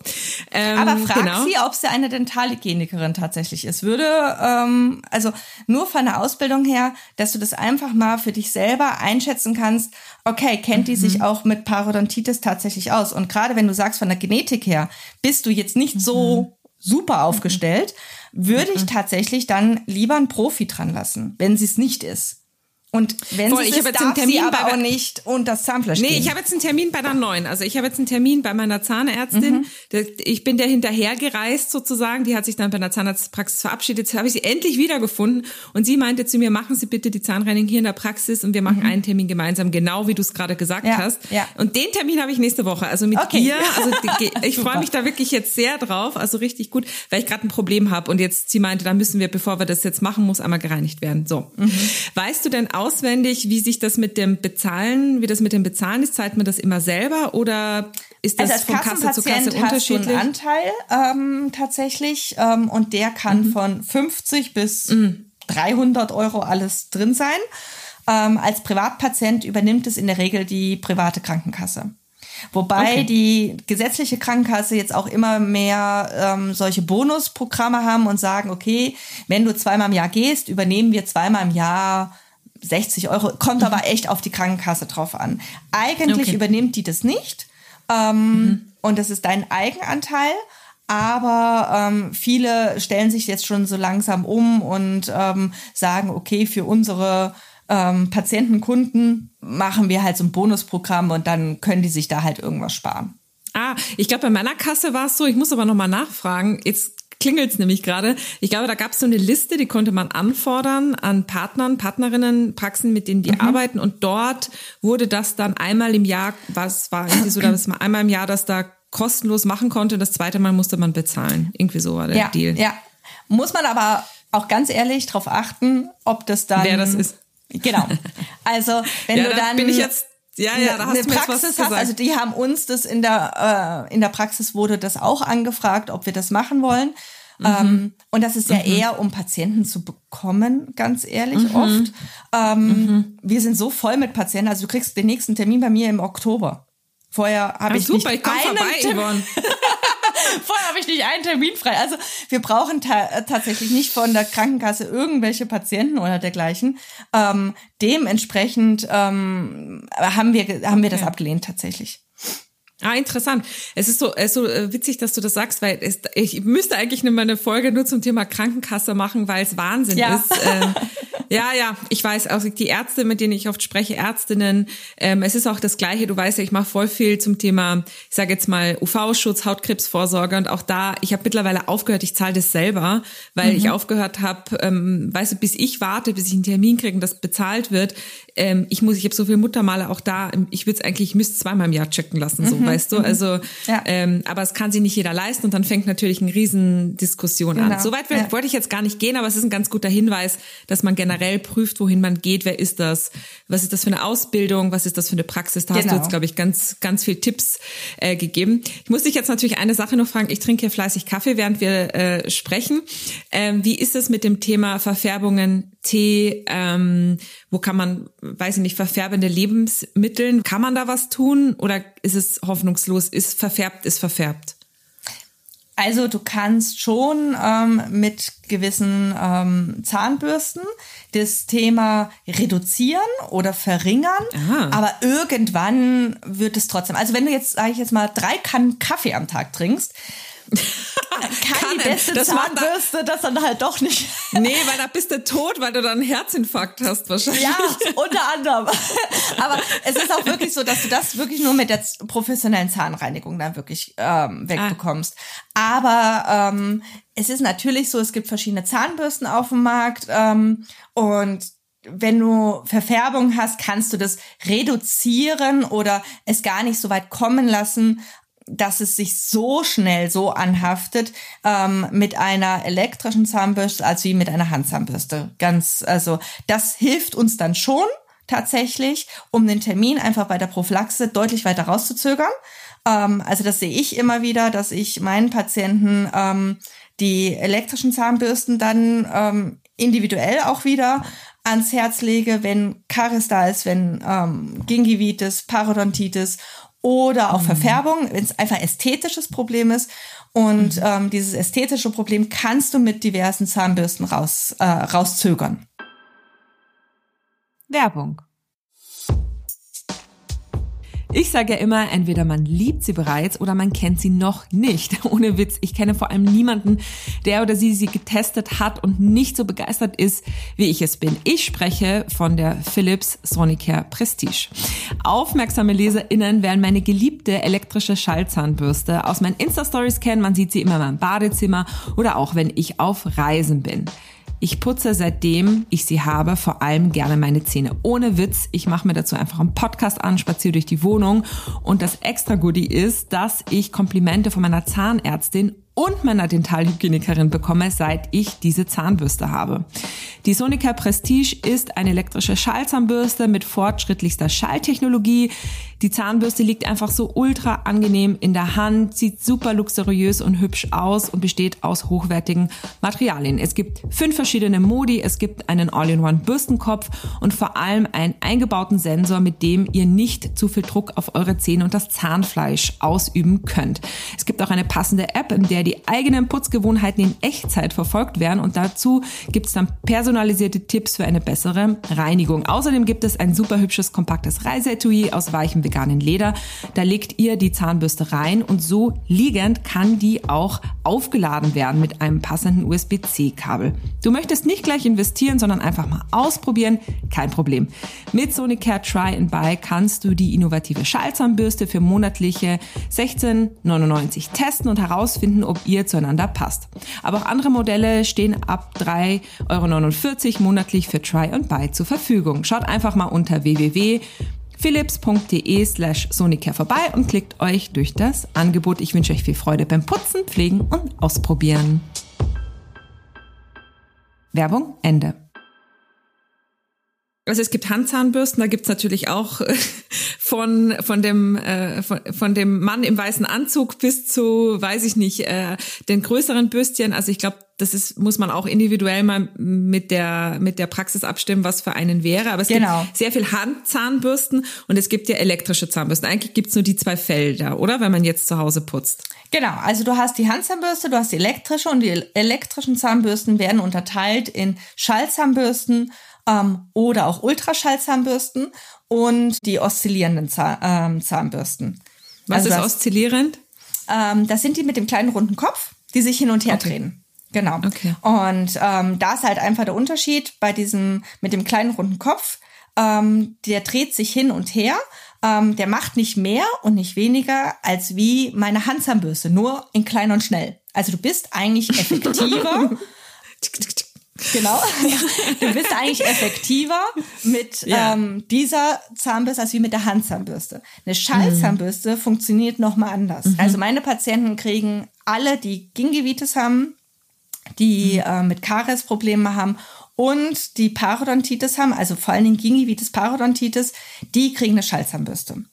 Ähm, Aber frag genau. sie, ob sie eine Dentalhygienikerin tatsächlich ist. Würde, ähm, also nur von der Ausbildung her, dass du das einfach mal für dich selber einschätzen kannst. Okay, kennt die sich mhm. auch mit Parodontitis tatsächlich aus? Und gerade wenn du sagst von der Genetik her bist du jetzt nicht so mhm. super aufgestellt, würde ich mhm. tatsächlich dann lieber einen Profi dran lassen, wenn sie es nicht ist. Und wenn Voll, sie ich es jetzt einen darf sie Termin aber bei- auch nicht unter das Zahnfleisch Nee, gehen. ich habe jetzt einen Termin bei der neuen. Also ich habe jetzt einen Termin bei meiner Zahnärztin. Der- Ich bin der hinterher gereist sozusagen. Die hat sich dann bei einer Zahnarztpraxis verabschiedet. Jetzt habe ich sie endlich wiedergefunden. Und sie meinte zu mir, machen Sie bitte die Zahnreinigung hier in der Praxis und wir machen einen Termin gemeinsam, genau wie du es gerade gesagt Ja, hast. ja. Und den Termin habe ich nächste Woche. Also mit Okay. ihr. Also die, ich freue mich da wirklich jetzt sehr drauf. Also richtig gut, weil ich gerade ein Problem habe. Und jetzt, sie meinte, da müssen wir, bevor wir das jetzt machen, muss einmal gereinigt werden. So. Mhm. Weißt du denn auswendig, wie sich das mit dem Bezahlen, wie das mit dem Bezahlen ist? Zahlt man das immer selber oder ist das also als von Kasse zu Kasse Kassenpatient hast du einen unterschiedlich? Anteil ähm, tatsächlich ähm, und der kann Mhm. von 50 bis 300 Euro alles drin sein. Ähm, als Privatpatient übernimmt es in der Regel die private Krankenkasse. Wobei Okay. die gesetzliche Krankenkasse jetzt auch immer mehr ähm, solche Bonusprogramme haben und sagen, okay, wenn du zweimal im Jahr gehst, übernehmen wir zweimal im Jahr 60 Euro. Kommt aber echt auf die Krankenkasse drauf an. Eigentlich Mhm. Okay. Mhm. übernimmt die das nicht. Ähm, Und das ist dein Eigenanteil. Aber ähm, viele stellen sich jetzt schon so langsam um und ähm, sagen, okay, für unsere ähm, Patienten, Kunden machen wir halt so ein Bonusprogramm und dann können die sich da halt irgendwas sparen. Ah, ich glaube, bei meiner Kasse war es so, ich muss aber nochmal nachfragen. Jetzt klingelt's nämlich gerade. Ich glaube, da gab es so eine Liste, die konnte man anfordern an Partnern, Partnerinnen, Praxen, mit denen die Mhm. arbeiten. Und dort wurde das dann einmal im Jahr, was war irgendwie so, dass man einmal im Jahr das da kostenlos machen konnte. Das zweite Mal musste man bezahlen. Irgendwie so war der Ja, Deal. ja. Muss man aber auch ganz ehrlich darauf achten, ob das dann. Wer das ist. Genau. Also, wenn Ja, du da dann. bin ich jetzt, ja, ja, da eine hast du mir jetzt was Praxis gesagt. also die haben uns das in der, äh, in der Praxis wurde das auch angefragt, ob wir das machen wollen. Mhm. Ähm, und das ist ja eher, um Patienten zu bekommen, ganz ehrlich Mhm. oft. Ähm, Wir sind so voll mit Patienten, also du kriegst den nächsten Termin bei mir im Oktober. Vorher habe ich super, nicht ich komme einen vorbei, Termin-. Vorher habe ich nicht einen Termin frei. Also wir brauchen ta äh, tatsächlich nicht von der Krankenkasse irgendwelche Patienten oder dergleichen. Ähm, dementsprechend ähm, haben wir haben wir das abgelehnt tatsächlich. Ah, interessant. Es ist so, es ist so äh, witzig, dass du das sagst, weil es, ich müsste eigentlich nur eine Folge nur zum Thema Krankenkasse machen, weil es Wahnsinn Ja. ist. Ähm, ja, ja, ich weiß, also die Ärzte, mit denen ich oft spreche, Ärztinnen, ähm, es ist auch das Gleiche. Du weißt ja, ich mache voll viel zum Thema, ich sage jetzt mal UV-Schutz, Hautkrebsvorsorge und auch da, ich habe mittlerweile aufgehört, ich zahle das selber, weil ich aufgehört habe, ähm, weißt du, bis ich warte, bis ich einen Termin kriege und das bezahlt wird. Ähm, ich muss, ich habe so viele Muttermale auch da. Ich würde es eigentlich, ich müsste zweimal im Jahr checken lassen, so weißt du. Also, Ja. ähm, aber es kann sich nicht jeder leisten und dann fängt natürlich eine Riesendiskussion an. Genau. Soweit Ja. wollte ich jetzt gar nicht gehen, aber es ist ein ganz guter Hinweis, dass man generell prüft, wohin man geht, wer ist das, was ist das für eine Ausbildung, was ist das für eine Praxis. Da hast du Genau. jetzt, glaube ich, ganz, ganz viel Tipps äh, gegeben. Ich muss dich jetzt natürlich eine Sache noch fragen. Ich trinke hier fleißig Kaffee, während wir äh, sprechen. Ähm, wie ist es mit dem Thema Verfärbungen, Tee? Ähm, wo kann man, weiß ich nicht, verfärbende Lebensmitteln? Kann man da was tun oder ist es hoffnungslos? Ist verfärbt, ist verfärbt? Also du kannst schon ähm, mit gewissen ähm, Zahnbürsten das Thema reduzieren oder verringern, Ah. aber irgendwann wird es trotzdem. Also wenn du jetzt, sage ich jetzt mal, drei Kannen Kaffee am Tag trinkst, kann die beste das Zahnbürste das dann halt doch nicht. Nee, weil da bist du tot, weil du dann einen Herzinfarkt hast wahrscheinlich. Ja, unter anderem. Aber es ist auch wirklich so, dass du das wirklich nur mit der professionellen Zahnreinigung dann wirklich ähm, wegbekommst. Aber ähm, es ist natürlich so, es gibt verschiedene Zahnbürsten auf dem Markt ähm, und wenn du Verfärbung hast, kannst du das reduzieren oder es gar nicht so weit kommen lassen, dass es sich so schnell so anhaftet ähm, mit einer elektrischen Zahnbürste als wie mit einer Handzahnbürste. Ganz, also das hilft uns dann schon tatsächlich, um den Termin einfach bei der Prophylaxe deutlich weiter rauszuzögern. Ähm, also das sehe ich immer wieder, dass ich meinen Patienten ähm, die elektrischen Zahnbürsten dann ähm, individuell auch wieder ans Herz lege, wenn Karies da ist, wenn ähm, Gingivitis, Parodontitis oder auch Verfärbung, wenn es einfach ästhetisches Problem ist. Und ähm, dieses ästhetische Problem kannst du mit diversen Zahnbürsten raus, äh, rauszögern. Werbung. Ich sage ja immer, entweder man liebt sie bereits oder man kennt sie noch nicht. Ohne Witz, ich kenne vor allem niemanden, der oder sie sie getestet hat und nicht so begeistert ist, wie ich es bin. Ich spreche von der Philips Sonicare Prestige. Aufmerksame LeserInnen werden meine geliebte elektrische Schallzahnbürste aus meinen Insta-Stories kennen. Man sieht sie immer in meinem Badezimmer oder auch wenn ich auf Reisen bin. Ich putze seitdem ich sie habe vor allem gerne meine Zähne. Ohne Witz, ich mache mir dazu einfach einen Podcast an, spaziere durch die Wohnung und das extra Goodie ist, dass ich Komplimente von meiner Zahnärztin und meiner Dentalhygienikerin bekomme, seit ich diese Zahnbürste habe. Die Sonica Prestige ist eine elektrische Schallzahnbürste mit fortschrittlichster Schalltechnologie. Die Zahnbürste liegt einfach so ultra angenehm in der Hand, sieht super luxuriös und hübsch aus und besteht aus hochwertigen Materialien. Es gibt fünf verschiedene Modi, es gibt einen All-in-One Bürstenkopf und vor allem einen eingebauten Sensor, mit dem ihr nicht zu viel Druck auf eure Zähne und das Zahnfleisch ausüben könnt. Es gibt auch eine passende App, in der die eigenen Putzgewohnheiten in Echtzeit verfolgt werden und dazu gibt es dann personalisierte Tipps für eine bessere Reinigung. Außerdem gibt es ein super hübsches kompaktes Reiseetui aus weichem veganen Leder. Da legt ihr die Zahnbürste rein und so liegend kann die auch aufgeladen werden mit einem passenden USB-C-Kabel. Du möchtest nicht gleich investieren, sondern einfach mal ausprobieren, kein Problem. Mit Sonicare Try and Buy kannst du die innovative Schallzahnbürste für monatliche 16,99 testen und herausfinden, ob ihr zueinander passt. Aber auch andere Modelle stehen ab 3,49 Euro monatlich für Try and Buy zur Verfügung. Schaut einfach mal unter www.philips.de slash sonicare vorbei und klickt euch durch das Angebot. Ich wünsche euch viel Freude beim Putzen, Pflegen und Ausprobieren. Werbung Ende. Also es gibt Handzahnbürsten, da gibt's natürlich auch von von dem äh, von, von dem Mann im weißen Anzug bis zu, weiß ich nicht, äh, den größeren Bürstchen. Also ich glaube, das ist muss man auch individuell mal mit der mit der Praxis abstimmen, was für einen wäre. Aber es genau. gibt sehr viel Handzahnbürsten und es gibt ja elektrische Zahnbürsten. Eigentlich gibt's nur die zwei Felder, oder? Wenn man jetzt zu Hause putzt. Genau, also du hast die Handzahnbürste, du hast die elektrische und die elektrischen Zahnbürsten werden unterteilt in Schallzahnbürsten ähm, oder auch Ultraschallzahnbürsten und die oszillierenden Zahn, ähm, Zahnbürsten. Was also ist das, oszillierend? Ähm, das sind die mit dem kleinen runden Kopf, die sich hin und her okay. drehen. Genau. Okay. Und ähm, da ist halt einfach der Unterschied bei diesem mit dem kleinen runden Kopf. Ähm, der dreht sich hin und her. Ähm, der macht nicht mehr und nicht weniger als wie meine Handzahnbürste, nur in klein und schnell. Also du bist eigentlich effektiver. Genau. Du bist eigentlich effektiver mit ja. ähm, dieser Zahnbürste als wie mit der Handzahnbürste. Eine Schallzahnbürste mhm. funktioniert nochmal anders. Mhm. Also meine Patienten kriegen alle, die Gingivitis haben, die mhm. äh, mit Karies Probleme haben und die Parodontitis haben, also vor allen Dingen Gingivitis, Parodontitis, die kriegen eine Schallzahnbürste.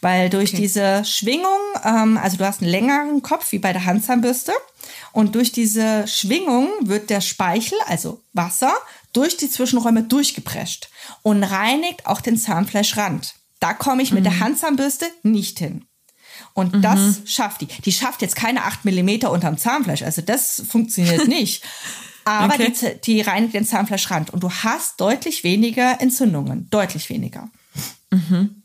Weil durch okay. diese Schwingung, ähm, also du hast einen längeren Kopf wie bei der Handzahnbürste und durch diese Schwingung wird der Speichel, also Wasser, durch die Zwischenräume durchgeprescht und reinigt auch den Zahnfleischrand. Da komme ich mit mhm. der Handzahnbürste nicht hin. Und mhm. das schafft die. Die schafft jetzt keine acht Millimeter unterm Zahnfleisch. Also das funktioniert nicht. Aber okay. die, die reinigt den Zahnfleischrand. Und du hast deutlich weniger Entzündungen. Deutlich weniger. Mhm.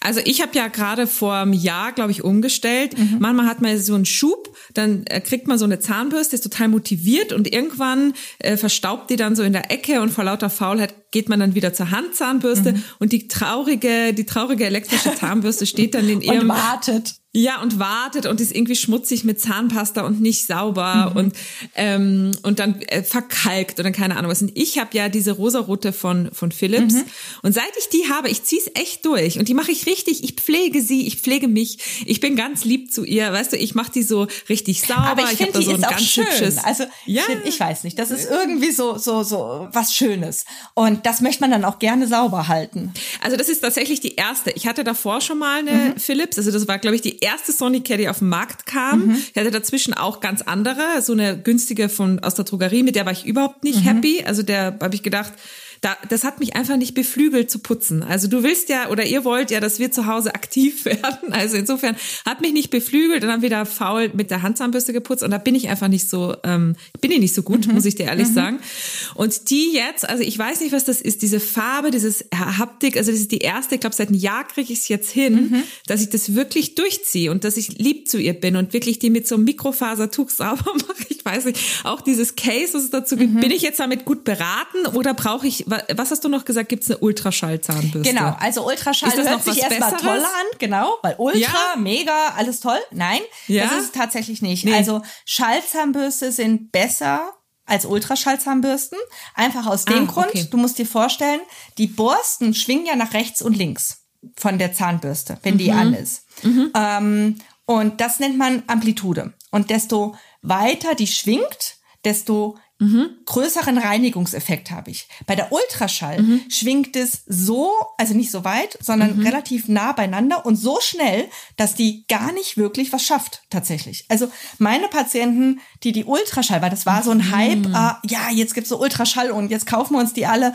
Also ich habe ja gerade vor einem Jahr, glaube ich, umgestellt. Mhm. Manchmal hat man so einen Schub, dann äh, kriegt man so eine Zahnbürste, ist total motiviert und irgendwann äh, verstaubt die dann so in der Ecke und vor lauter Faulheit geht man dann wieder zur Handzahnbürste mhm. und die traurige, die traurige elektrische Zahnbürste steht dann in ihrem und wartet. Ja, und wartet und ist irgendwie schmutzig mit Zahnpasta und nicht sauber mhm. und ähm, und dann äh, verkalkt oder keine Ahnung was. Und ich habe ja diese rosarote von von Philips mhm. und seit ich die habe, ich zieh's echt durch und die mache ich richtig. Ich pflege sie, ich pflege mich. Ich bin ganz lieb zu ihr, weißt du. Ich mache die so richtig sauber. Aber ich, ich finde, die so ist auch schön. Hübsches, also ja. ich, find, ich weiß nicht, das ist irgendwie so so so was Schönes und das möchte man dann auch gerne sauber halten. Also das ist tatsächlich die erste. Ich hatte davor schon mal eine mhm. Philips, also das war glaube ich die erste Sonicare, die auf den Markt kam. Mhm. Ich hatte dazwischen auch ganz andere, so eine günstige von aus der Drogerie, mit der war ich überhaupt nicht mhm. happy. Also der habe ich gedacht, da, das hat mich einfach nicht beflügelt zu putzen. Also du willst ja oder ihr wollt ja, dass wir zu Hause aktiv werden. Also insofern hat mich nicht beflügelt und dann wieder faul mit der Handzahnbürste geputzt und da bin ich einfach nicht so, ähm, bin ich nicht so gut, mhm. muss ich dir ehrlich mhm. sagen. Und die jetzt, also ich weiß nicht, was das ist, diese Farbe, dieses Haptik, also das ist die erste, ich glaube seit einem Jahr kriege ich es jetzt hin, mhm. dass ich das wirklich durchziehe und dass ich lieb zu ihr bin und wirklich die mit so einem Mikrofasertuch sauber mache. Ich weiß nicht, auch dieses Case, was es dazu gibt, mhm. bin ich jetzt damit gut beraten oder brauche ich, was hast du noch gesagt, gibt es eine Ultraschallzahnbürste? Genau, also Ultraschall hört sich erstmal toll an, genau, weil Ultra, ja. mega, alles toll. Nein, ja? das ist es tatsächlich nicht. Nee. Also Schallzahnbürste sind besser als Ultraschallzahnbürsten. Einfach aus dem ah, Grund, okay. du musst dir vorstellen, die Borsten schwingen ja nach rechts und links von der Zahnbürste, wenn die mhm. an ist. Mhm. Ähm, und das nennt man Amplitude. Und desto weiter die schwingt, desto mhm. größeren Reinigungseffekt habe ich. Bei der Ultraschall mhm. schwingt es so, also nicht so weit, sondern mhm. relativ nah beieinander und so schnell, dass die gar nicht wirklich was schafft, tatsächlich. Also meine Patienten, die die Ultraschall, weil das war so ein mhm. Hype, äh, ja, jetzt gibt's so Ultraschall und jetzt kaufen wir uns die alle.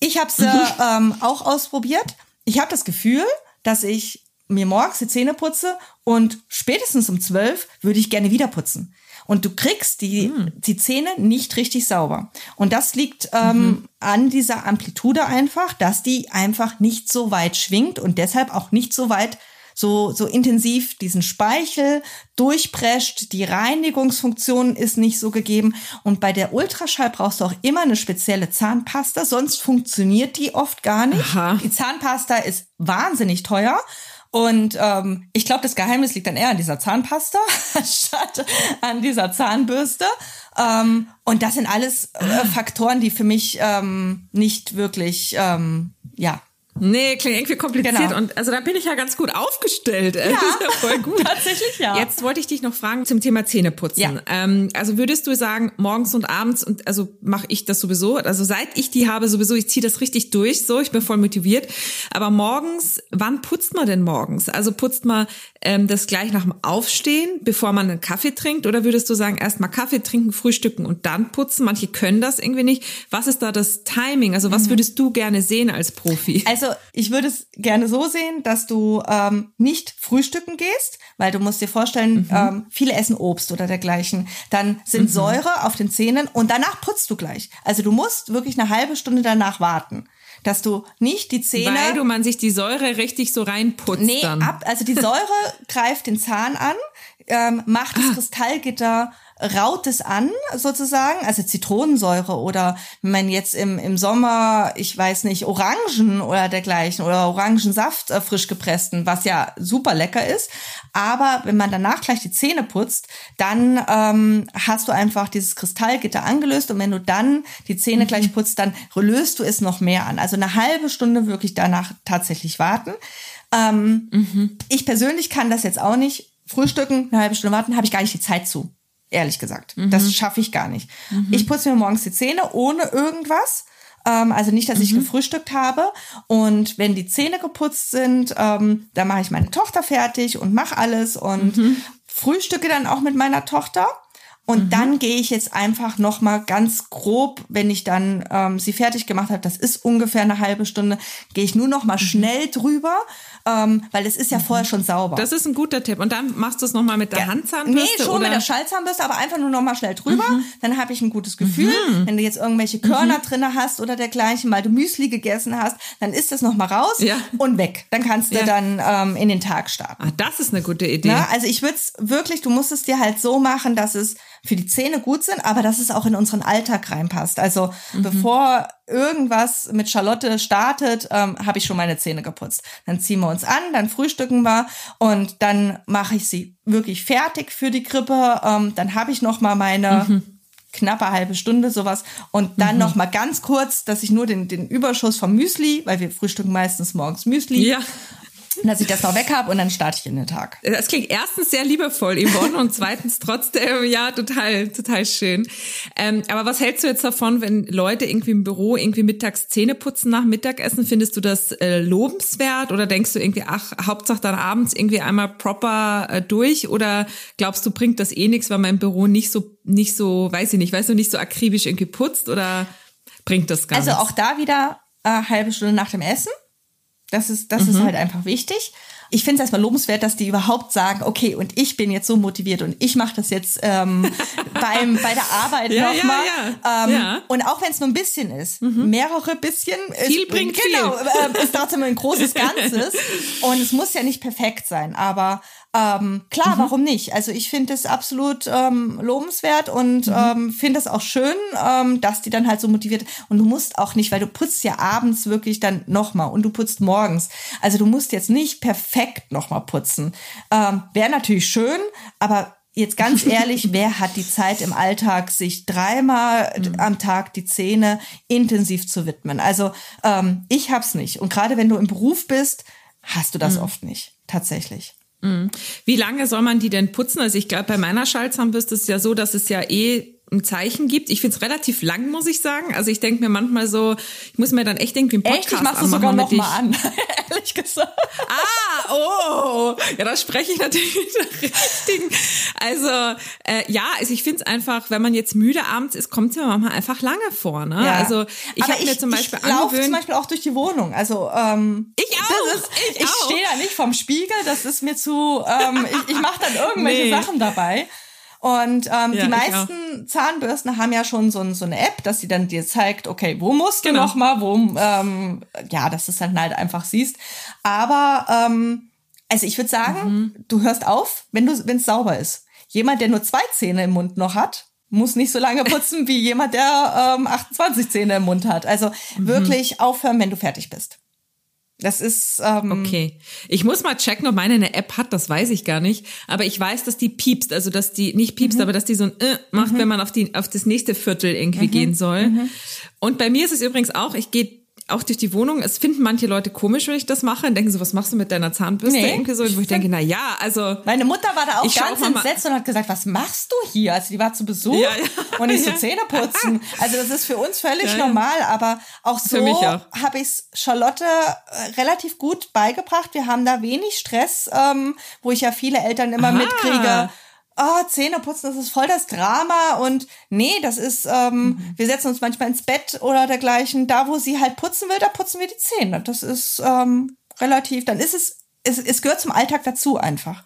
Ich habe sie mhm. ähm, auch ausprobiert. Ich habe das Gefühl, dass ich mir morgens die Zähne putze und spätestens um zwölf würde ich gerne wieder putzen. Und du kriegst die, mhm. die Zähne nicht richtig sauber. Und das liegt ähm, mhm. an dieser Amplitude einfach, dass die einfach nicht so weit schwingt und deshalb auch nicht so weit so, so intensiv diesen Speichel durchprescht. Die Reinigungsfunktion ist nicht so gegeben. Und bei der Ultraschall brauchst du auch immer eine spezielle Zahnpasta, sonst funktioniert die oft gar nicht. Aha. Die Zahnpasta ist wahnsinnig teuer. Und ähm, ich glaube, das Geheimnis liegt dann eher an dieser Zahnpasta statt an dieser Zahnbürste. Ähm, und das sind alles äh, Faktoren, die für mich ähm, nicht wirklich ähm, ja Nee, klingt irgendwie kompliziert. Genau. Und also da bin ich ja ganz gut aufgestellt. Ja, das ist ja voll gut. Tatsächlich, ja. Jetzt wollte ich dich noch fragen zum Thema Zähneputzen. Ja. Ähm, also würdest du sagen, morgens und abends, und also mache ich das sowieso, also seit ich die habe, sowieso, ich ziehe das richtig durch, so, ich bin voll motiviert. Aber morgens, wann putzt man denn morgens? Also putzt man ähm, das gleich nach dem Aufstehen, bevor man einen Kaffee trinkt? Oder würdest du sagen, erst mal Kaffee trinken, frühstücken und dann putzen? Manche können das irgendwie nicht. Was ist da das Timing? Also was mhm. würdest du gerne sehen als Profi? Also also ich würde es gerne so sehen, dass du ähm, nicht frühstücken gehst, weil du musst dir vorstellen, mhm. ähm, viele essen Obst oder dergleichen. Dann sind mhm. Säure auf den Zähnen und danach putzt du gleich. Also du musst wirklich eine halbe Stunde danach warten dass du nicht die Zähne. Weil du man sich die Säure richtig so reinputzt. Nee, dann. ab, also die Säure greift den Zahn an, ähm, macht das ah. Kristallgitter raut es an, sozusagen, also Zitronensäure oder wenn man jetzt im, im Sommer, ich weiß nicht, Orangen oder dergleichen oder Orangensaft äh, frisch gepressten, was ja super lecker ist. Aber wenn man danach gleich die Zähne putzt, dann ähm, hast du einfach dieses Kristallgitter angelöst und wenn du dann die Zähne mhm. gleich putzt, dann löst du es noch mehr an. Also eine halbe Stunde wirklich danach tatsächlich warten. Ähm, mhm. Ich persönlich kann das jetzt auch nicht. Frühstücken, eine halbe Stunde warten, habe ich gar nicht die Zeit zu ehrlich gesagt. Mhm. Das schaffe ich gar nicht. Mhm. Ich putze mir morgens die Zähne ohne irgendwas. Ähm, also nicht, dass ich mhm. gefrühstückt habe. Und wenn die Zähne geputzt sind, ähm, dann mache ich meine Tochter fertig und mache alles und mhm. frühstücke dann auch mit meiner Tochter. Und mhm. dann gehe ich jetzt einfach noch mal ganz grob, wenn ich dann ähm, sie fertig gemacht habe, das ist ungefähr eine halbe Stunde, gehe ich nur noch mal mhm. schnell drüber ähm, weil es ist ja vorher schon sauber. Das ist ein guter Tipp. Und dann machst du es nochmal mit der ja. Handzahnbürste? Nee, schon oder? mit der Schallzahnbürste, aber einfach nur nochmal schnell drüber. Mhm. Dann habe ich ein gutes Gefühl. Mhm. Wenn du jetzt irgendwelche Körner mhm. drinne hast oder dergleichen, weil du Müsli gegessen hast, dann ist das nochmal raus ja. und weg. Dann kannst du ja. dann ähm, in den Tag starten. Ah, das ist eine gute Idee. Na, also ich würde es wirklich, du musst es dir halt so machen, dass es für die Zähne gut sind, aber dass es auch in unseren Alltag reinpasst. Also mhm. bevor irgendwas mit Charlotte startet, ähm, habe ich schon meine Zähne geputzt. Dann ziehen wir uns an, dann frühstücken wir und dann mache ich sie wirklich fertig für die Grippe. Ähm, dann habe ich noch mal meine mhm knappe halbe Stunde sowas und dann mhm. noch mal ganz kurz, dass ich nur den den Überschuss vom Müsli, weil wir frühstücken meistens morgens Müsli, ja dass ich das noch weg habe und dann starte ich in den Tag. Das klingt erstens sehr liebevoll, Yvonne, und zweitens trotzdem, ja, total, total schön. Ähm, aber was hältst du jetzt davon, wenn Leute irgendwie im Büro irgendwie mittags Zähne putzen nach Mittagessen? Findest du das äh, lobenswert oder denkst du irgendwie, ach, Hauptsache dann abends irgendwie einmal proper äh, durch oder glaubst du, bringt das eh nichts, weil mein Büro nicht so, nicht so, weiß ich nicht, weißt du, nicht so akribisch irgendwie putzt oder bringt das gar Also nichts. auch da wieder äh, halbe Stunde nach dem Essen. Das ist, das ist Mhm. halt einfach wichtig. Ich finde es erstmal lobenswert, dass die überhaupt sagen, okay, und ich bin jetzt so motiviert und ich mache das jetzt ähm, beim, bei der Arbeit Ja, ja, nochmal. ja. Ähm, Ja. Und auch wenn es nur ein bisschen ist, mehrere bisschen. Viel ist, bringt genau, viel. Äh, ist trotzdem ein großes Ganzes. Und es muss ja nicht perfekt sein, aber ähm, klar, warum nicht? Also ich finde es absolut ähm, lobenswert und ähm, finde es auch schön, ähm, dass die dann halt so motiviert. Und du musst auch nicht, weil du putzt ja abends wirklich dann nochmal und du putzt morgens. Also du musst jetzt nicht perfekt nochmal putzen. Ähm, Wäre natürlich schön, aber Jetzt ganz ehrlich, wer hat die Zeit im Alltag, sich dreimal am Tag die Zähne intensiv zu widmen? Also ähm, ich hab's nicht. Und gerade wenn du im Beruf bist, hast du das oft nicht. Tatsächlich. Wie lange soll man die denn putzen? Also ich glaube, bei meiner Schallzahnbürste ist es ja so, dass es ja eh ein Zeichen gibt. Ich finde es relativ lang, muss ich sagen. Also ich denke mir manchmal so, ich muss mir dann echt irgendwie einen Podcast Echt? Ich mach's sogar noch mal an. Ehrlich gesagt. Ah, oh, ja, da spreche ich natürlich mit der richtigen. Also äh, ja, also ich finde es einfach, wenn man jetzt müde abends ist, kommt es mir manchmal einfach lange vor. Ne? Ja. Also ich habe mir zum Beispiel ich angewöhnt. zum Beispiel auch durch die Wohnung. Also ähm, Ich auch, ist, ich ich stehe da nicht vorm Spiegel. Das ist mir zu. Ähm, ich ich mache dann irgendwelche Nee. Sachen dabei. Und ähm, Ja, die meisten Zahnbürsten haben ja schon so, so eine App, dass sie dann dir zeigt, okay, wo musst du Genau. noch mal, wo, ähm, ja, dass du es dann halt einfach siehst. Aber ähm, also ich würde sagen, Mhm. du hörst auf, wenn du, wenn es sauber ist. Jemand, der nur zwei Zähne im Mund noch hat, muss nicht so lange putzen wie jemand, der ähm, 28 Zähne im Mund hat. Also Mhm. wirklich aufhören, wenn du fertig bist. Das ist ähm, Okay. Ich muss mal checken, ob meine eine App hat, das weiß ich gar nicht. Aber ich weiß, dass die piepst, also dass die nicht piepst, Mhm. aber dass die so ein äh macht, wenn man auf die auf das nächste Viertel irgendwie Mhm. gehen soll. Und bei mir ist es übrigens auch, ich gehe auch durch die Wohnung. Es finden manche Leute komisch, wenn ich das mache und denken so, was machst du mit deiner Zahnbürste? Nee. Irgendwie so, wo ich denke, na ja, also Meine Mutter war da auch ganz entsetzt und hat gesagt, was machst du hier? Also die war zu Besuch Ja, ja. und ich so Ja. Zähne putzen. Also das ist für uns völlig normal, aber auch so habe ich es Charlotte äh, relativ gut beigebracht. Wir haben da wenig Stress, ähm, wo ich ja viele Eltern immer Aha. mitkriege. Oh, Zähne putzen, das ist voll das Drama und nee, das ist, ähm, Mhm. wir setzen uns manchmal ins Bett oder dergleichen. Da, wo sie halt putzen will, da putzen wir die Zähne. Das ist ähm, relativ, dann ist es, es, es gehört zum Alltag dazu einfach.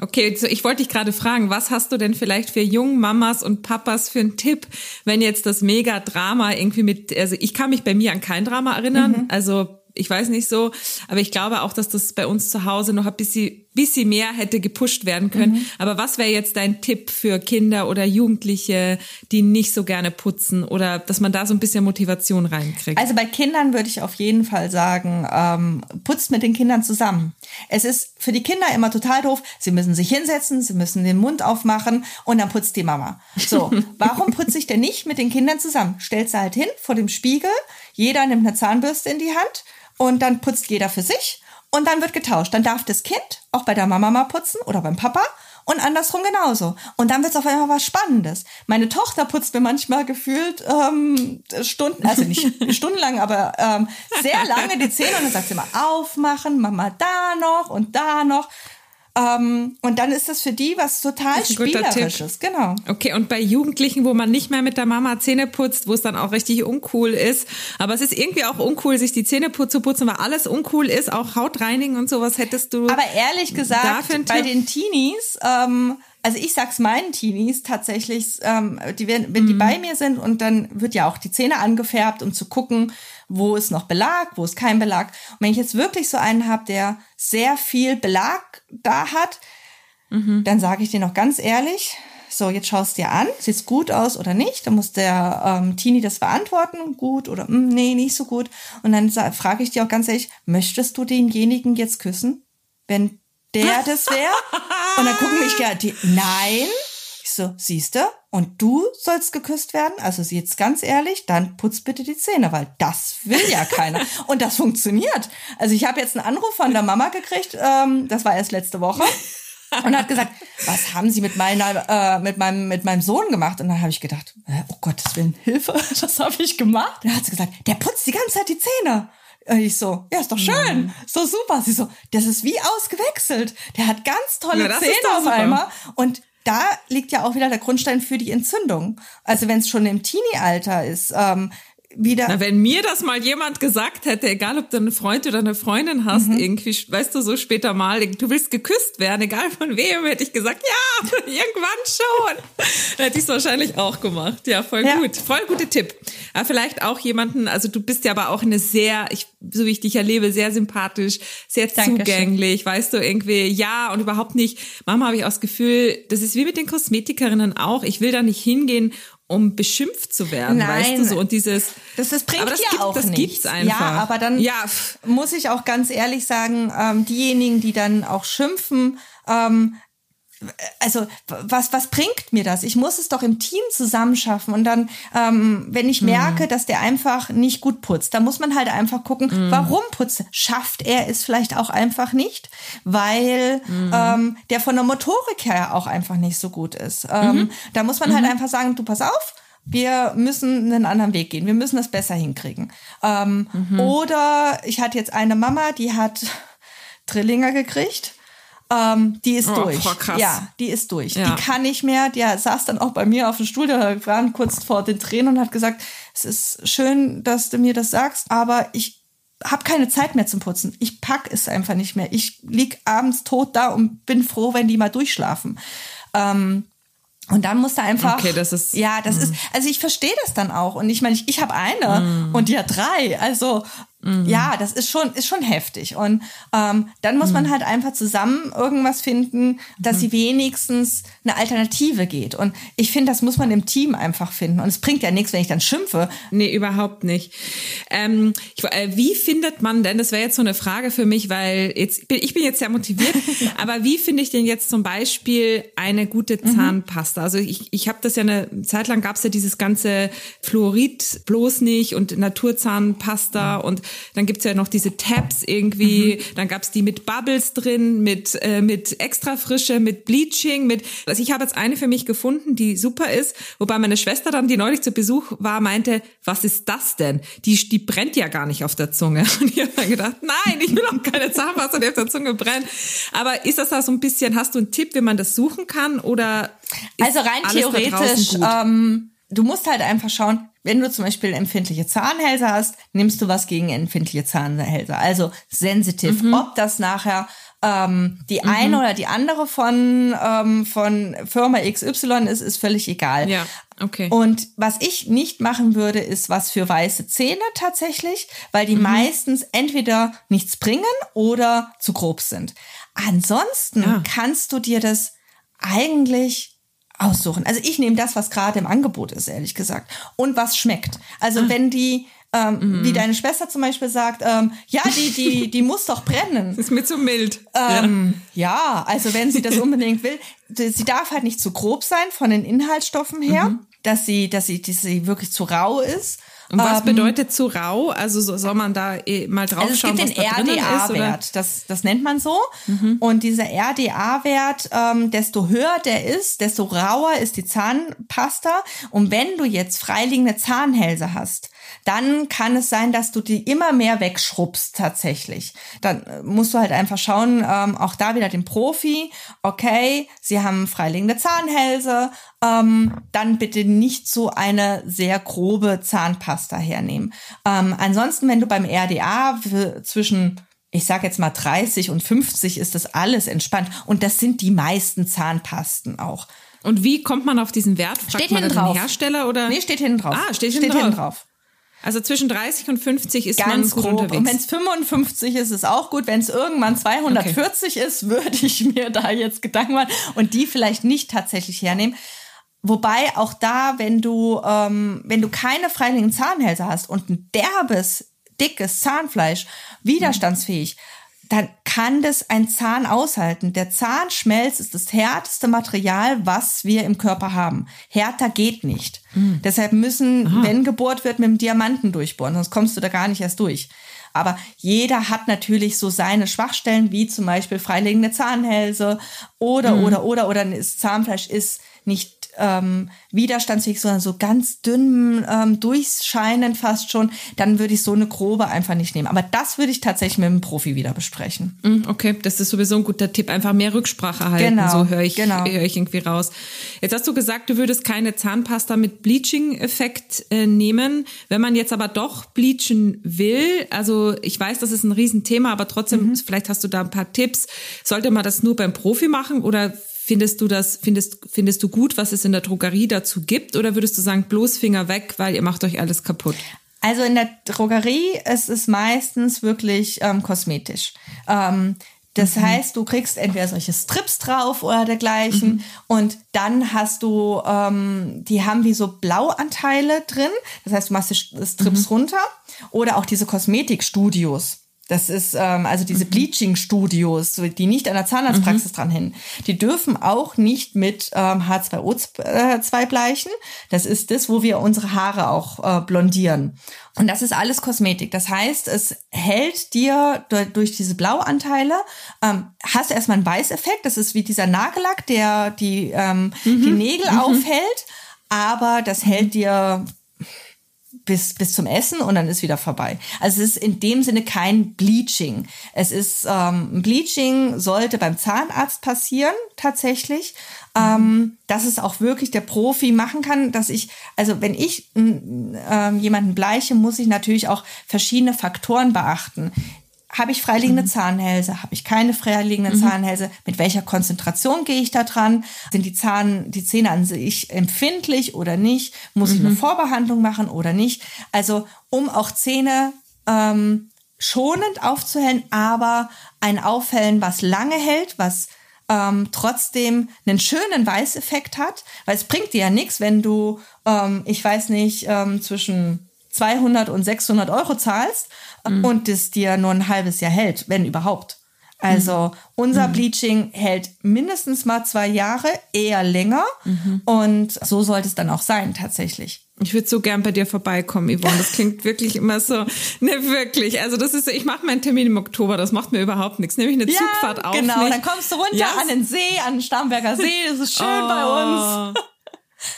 Okay, so ich wollte dich gerade fragen, was hast du denn vielleicht für jungen Mamas und Papas für einen Tipp, wenn jetzt das Mega-Drama irgendwie mit, also ich kann mich bei mir an kein Drama erinnern, Mhm. also ich weiß nicht so, aber ich glaube auch, dass das bei uns zu Hause noch ein bisschen, bisschen mehr hätte gepusht werden können. Mhm. Aber was wäre jetzt dein Tipp für Kinder oder Jugendliche, die nicht so gerne putzen oder dass man da so ein bisschen Motivation reinkriegt? Also bei Kindern würde ich auf jeden Fall sagen, ähm, putzt mit den Kindern zusammen. Es ist für die Kinder immer total doof. Sie müssen sich hinsetzen, sie müssen den Mund aufmachen und dann putzt die Mama. So, warum putze ich denn nicht mit den Kindern zusammen? Stellt sie halt hin vor dem Spiegel, jeder nimmt eine Zahnbürste in die Hand und dann putzt jeder für sich und dann wird getauscht. Dann darf das Kind auch bei der Mama mal putzen oder beim Papa und andersrum genauso. Und dann wird es auf einmal was Spannendes. Meine Tochter putzt mir manchmal gefühlt ähm, Stunden, also nicht stundenlang, aber ähm, sehr lange die Zähne und dann sagt sie immer aufmachen, Mama da noch und da noch. Ähm, und dann ist das für die was total Spielerisches. Genau. Okay, und bei Jugendlichen, wo man nicht mehr mit der Mama Zähne putzt, wo es dann auch richtig uncool ist, aber es ist irgendwie auch uncool, sich die Zähne zu putzen, weil alles uncool ist, auch Hautreinigen und sowas hättest du. Aber ehrlich gesagt, bei den Teenies, ähm, also ich sag's meinen Teenies tatsächlich, ähm, die werden, wenn Mhm. die bei mir sind und dann wird ja auch die Zähne angefärbt, um zu gucken, wo ist noch Belag, wo ist kein Belag. Und wenn ich jetzt wirklich so einen habe, der sehr viel Belag da hat, Mhm. dann sage ich dir noch ganz ehrlich, so, jetzt schaust dir an, sieht's gut aus oder nicht? Dann muss der ähm, Teenie das beantworten, gut oder mm, nee, nicht so gut. Und dann frage ich dir auch ganz ehrlich, möchtest du denjenigen jetzt küssen, wenn der das wäre? Und dann gucken mich ja die, nein. Ich so, siehste, und du sollst geküsst werden? Also jetzt ganz ehrlich, dann putz bitte die Zähne, weil das will ja keiner. und das funktioniert. Also ich habe jetzt einen Anruf von der Mama gekriegt, ähm, das war erst letzte Woche und hat gesagt, was haben Sie mit meiner, äh, mit meinem, mit meinem Sohn gemacht? Und dann habe ich gedacht, äh, oh Gottes Willen, Hilfe, was habe ich gemacht? Dann hat sie gesagt, der putzt die ganze Zeit die Zähne. Und ich so, ja, ist doch schön, ist doch super. Sie so, das ist wie ausgewechselt. Der hat ganz tolle Ja, Zähne auf einmal. Und da liegt ja auch wieder der Grundstein für die Entzündung. Also wenn es schon im Teenie-Alter ist, ähm, wieder. Na, wenn mir das mal jemand gesagt hätte, egal ob du einen Freund oder eine Freundin hast, mhm. irgendwie, weißt du, so später mal, du willst geküsst werden, egal von wem, hätte ich gesagt, ja, irgendwann schon. hätte ich es wahrscheinlich auch gemacht. Ja, voll ja. gut. Voll guter Tipp. Aber vielleicht auch jemanden, also du bist ja aber auch eine sehr, ich, so wie ich dich erlebe, sehr sympathisch, sehr Dankeschön. zugänglich, weißt du, irgendwie, ja, und überhaupt nicht. Mama habe ich auch das Gefühl, das ist wie mit den Kosmetikerinnen auch. Ich will da nicht hingehen um beschimpft zu werden, Nein, weißt du so und dieses das, das bringt aber das ja gibt, auch das nichts. gibt's einfach. Ja, aber dann ja. muss ich auch ganz ehrlich sagen, ähm, diejenigen, die dann auch schimpfen, ähm, also was, was bringt mir das? Ich muss es doch im Team zusammenschaffen. Und dann, ähm, wenn ich merke, mhm. dass der einfach nicht gut putzt, dann muss man halt einfach gucken, mhm. warum putzt er? Schafft er es vielleicht auch einfach nicht, weil mhm. ähm, der von der Motorik her auch einfach nicht so gut ist. Ähm, mhm. Da muss man halt mhm. einfach sagen, du pass auf, wir müssen einen anderen Weg gehen. Wir müssen das besser hinkriegen. Ähm, mhm. Oder ich hatte jetzt eine Mama, die hat Trillinger gekriegt ähm, die ist oh, durch. Krass. Ja, die ist durch. Ja. Die kann nicht mehr. Die saß dann auch bei mir auf dem Stuhl, da waren kurz vor den Tränen und hat gesagt, es ist schön, dass du mir das sagst, aber ich habe keine Zeit mehr zum Putzen. Ich pack es einfach nicht mehr. Ich lieg abends tot da und bin froh, wenn die mal durchschlafen. Ähm, und dann musste einfach. Okay, das ist. Ja, das mm. ist. Also ich verstehe das dann auch. Und ich meine, ich, ich habe eine mm. und die hat drei. Also Mhm. Ja, das ist schon, ist schon heftig. Und ähm, dann muss mhm. man halt einfach zusammen irgendwas finden, dass mhm. sie wenigstens eine Alternative geht. Und ich finde, das muss man im Team einfach finden. Und es bringt ja nichts, wenn ich dann schimpfe. Nee, überhaupt nicht. Ähm, ich, äh, wie findet man denn, das wäre jetzt so eine Frage für mich, weil jetzt ich bin jetzt sehr motiviert, aber wie finde ich denn jetzt zum Beispiel eine gute mhm. Zahnpasta? Also ich, ich habe das ja eine Zeit lang gab es ja dieses ganze Fluorid bloß nicht und Naturzahnpasta und dann gibt's ja noch diese Tabs irgendwie. Mhm. Dann gab's die mit Bubbles drin, mit, äh, mit extra Frische, mit Bleaching, mit. Also ich habe jetzt eine für mich gefunden, die super ist. Wobei meine Schwester dann, die neulich zu Besuch war, meinte, was ist das denn? Die, die brennt ja gar nicht auf der Zunge. Und ich habe dann gedacht, nein, ich will auch keine Zahnpasta, die auf der Zunge brennt. Aber ist das da so ein bisschen, hast du einen Tipp, wie man das suchen kann? Oder also rein theoretisch, ähm, du musst halt einfach schauen, wenn du zum Beispiel empfindliche Zahnhälse hast, nimmst du was gegen empfindliche Zahnhälse. Also sensitiv. Mhm. Ob das nachher ähm, die mhm. eine oder die andere von, ähm, von Firma XY ist, ist völlig egal. Ja, okay. Und was ich nicht machen würde, ist was für weiße Zähne tatsächlich, weil die mhm. meistens entweder nichts bringen oder zu grob sind. Ansonsten ja. kannst du dir das eigentlich aussuchen. Also ich nehme das, was gerade im Angebot ist, ehrlich gesagt. Und was schmeckt. Also ah. wenn die, ähm, mhm. wie deine Schwester zum Beispiel sagt, ähm, ja, die, die, die muss doch brennen. Das ist mir zu mild. Ähm, ja. ja. also wenn sie das unbedingt will, sie darf halt nicht zu grob sein von den Inhaltsstoffen her, mhm. dass sie, dass sie, dass sie wirklich zu rau ist. Und was ähm, bedeutet zu rau? Also soll man da eh mal drauf also schauen, was da drin ist? RDA-Wert, das, das nennt man so. Mhm. Und dieser RDA-Wert, ähm, desto höher der ist, desto rauer ist die Zahnpasta. Und wenn du jetzt freiliegende Zahnhälse hast, dann kann es sein, dass du die immer mehr wegschrubbst tatsächlich. Dann äh, musst du halt einfach schauen, ähm, auch da wieder den Profi, okay, sie haben freiliegende Zahnhälse, ähm, dann bitte nicht so eine sehr grobe Zahnpasta hernehmen. Ähm, ansonsten, wenn du beim RDA zwischen ich sage jetzt mal 30 und 50 ist das alles entspannt. Und das sind die meisten Zahnpasten auch. Und wie kommt man auf diesen Wert? Fragt steht hinten drauf. Hersteller oder? Nee, steht hinten drauf. Ah, steht hinten, steht hinten drauf. Also zwischen 30 und 50 ist Ganz man gut grob. unterwegs. Und wenn es 55 ist, ist auch gut. Wenn es irgendwann 240 okay. ist, würde ich mir da jetzt Gedanken machen und die vielleicht nicht tatsächlich hernehmen. Wobei auch da, wenn du, ähm, wenn du keine freiliegenden Zahnhälse hast und ein derbes, dickes Zahnfleisch, widerstandsfähig, mhm dann kann das ein Zahn aushalten. Der Zahnschmelz ist das härteste Material, was wir im Körper haben. Härter geht nicht. Mhm. Deshalb müssen, Aha. wenn gebohrt wird, mit dem Diamanten durchbohren, sonst kommst du da gar nicht erst durch. Aber jeder hat natürlich so seine Schwachstellen, wie zum Beispiel freilegende Zahnhälse oder, mhm. oder, oder, oder das Zahnfleisch ist nicht ähm, widerstandsfähig, sondern so ganz dünn, ähm, durchscheinend fast schon, dann würde ich so eine grobe einfach nicht nehmen. Aber das würde ich tatsächlich mit einem Profi wieder besprechen. Mm, okay, das ist sowieso ein guter Tipp. Einfach mehr Rücksprache halten. Genau, so höre ich, genau. höre ich irgendwie raus. Jetzt hast du gesagt, du würdest keine Zahnpasta mit Bleaching-Effekt äh, nehmen. Wenn man jetzt aber doch bleachen will, also ich weiß, das ist ein Riesenthema, aber trotzdem, mhm. vielleicht hast du da ein paar Tipps. Sollte man das nur beim Profi machen oder Findest du das, findest, findest du gut, was es in der Drogerie dazu gibt? Oder würdest du sagen, bloß Finger weg, weil ihr macht euch alles kaputt? Also in der Drogerie ist es meistens wirklich ähm, kosmetisch. Ähm, das mhm. heißt, du kriegst entweder solche Strips drauf oder dergleichen mhm. und dann hast du, ähm, die haben wie so Blauanteile drin. Das heißt, du machst die Strips mhm. runter oder auch diese Kosmetikstudios. Das ist ähm, also diese mhm. Bleaching-Studios, die nicht an der Zahnarztpraxis mhm. dran hin. Die dürfen auch nicht mit ähm, H2O2 äh, bleichen. Das ist das, wo wir unsere Haare auch äh, blondieren. Und das ist alles Kosmetik. Das heißt, es hält dir durch diese Blauanteile, ähm, hast du erstmal einen Weißeffekt. Das ist wie dieser Nagellack, der die, ähm, mhm. die Nägel mhm. aufhält. Aber das hält dir bis, bis zum Essen und dann ist wieder vorbei. Also es ist in dem Sinne kein Bleaching. Es ist, ähm, Bleaching sollte beim Zahnarzt passieren, tatsächlich. Ähm, dass es auch wirklich der Profi machen kann, dass ich, also wenn ich äh, jemanden bleiche, muss ich natürlich auch verschiedene Faktoren beachten. Habe ich freiliegende mhm. Zahnhälse? Habe ich keine freiliegenden mhm. Zahnhälse? Mit welcher Konzentration gehe ich da dran? Sind die Zahn, die Zähne an sich empfindlich oder nicht? Muss mhm. ich eine mhm. Vorbehandlung machen oder nicht? Also, um auch Zähne ähm, schonend aufzuhellen, aber ein Aufhellen, was lange hält, was ähm, trotzdem einen schönen Weißeffekt hat, weil es bringt dir ja nichts, wenn du, ähm, ich weiß nicht, ähm, zwischen 200 und 600 Euro zahlst mhm. und das dir nur ein halbes Jahr hält, wenn überhaupt. Also mhm. unser mhm. Bleaching hält mindestens mal zwei Jahre, eher länger. Mhm. Und so sollte es dann auch sein, tatsächlich. Ich würde so gern bei dir vorbeikommen, Yvonne. Das klingt wirklich immer so, ne, wirklich. Also das ist, ich mache meinen Termin im Oktober, das macht mir überhaupt nichts. Nehme ich eine ja, Zugfahrt auf. Genau, nicht. dann kommst du runter ja. an den See, an den Starnberger See. Das ist schön oh. bei uns.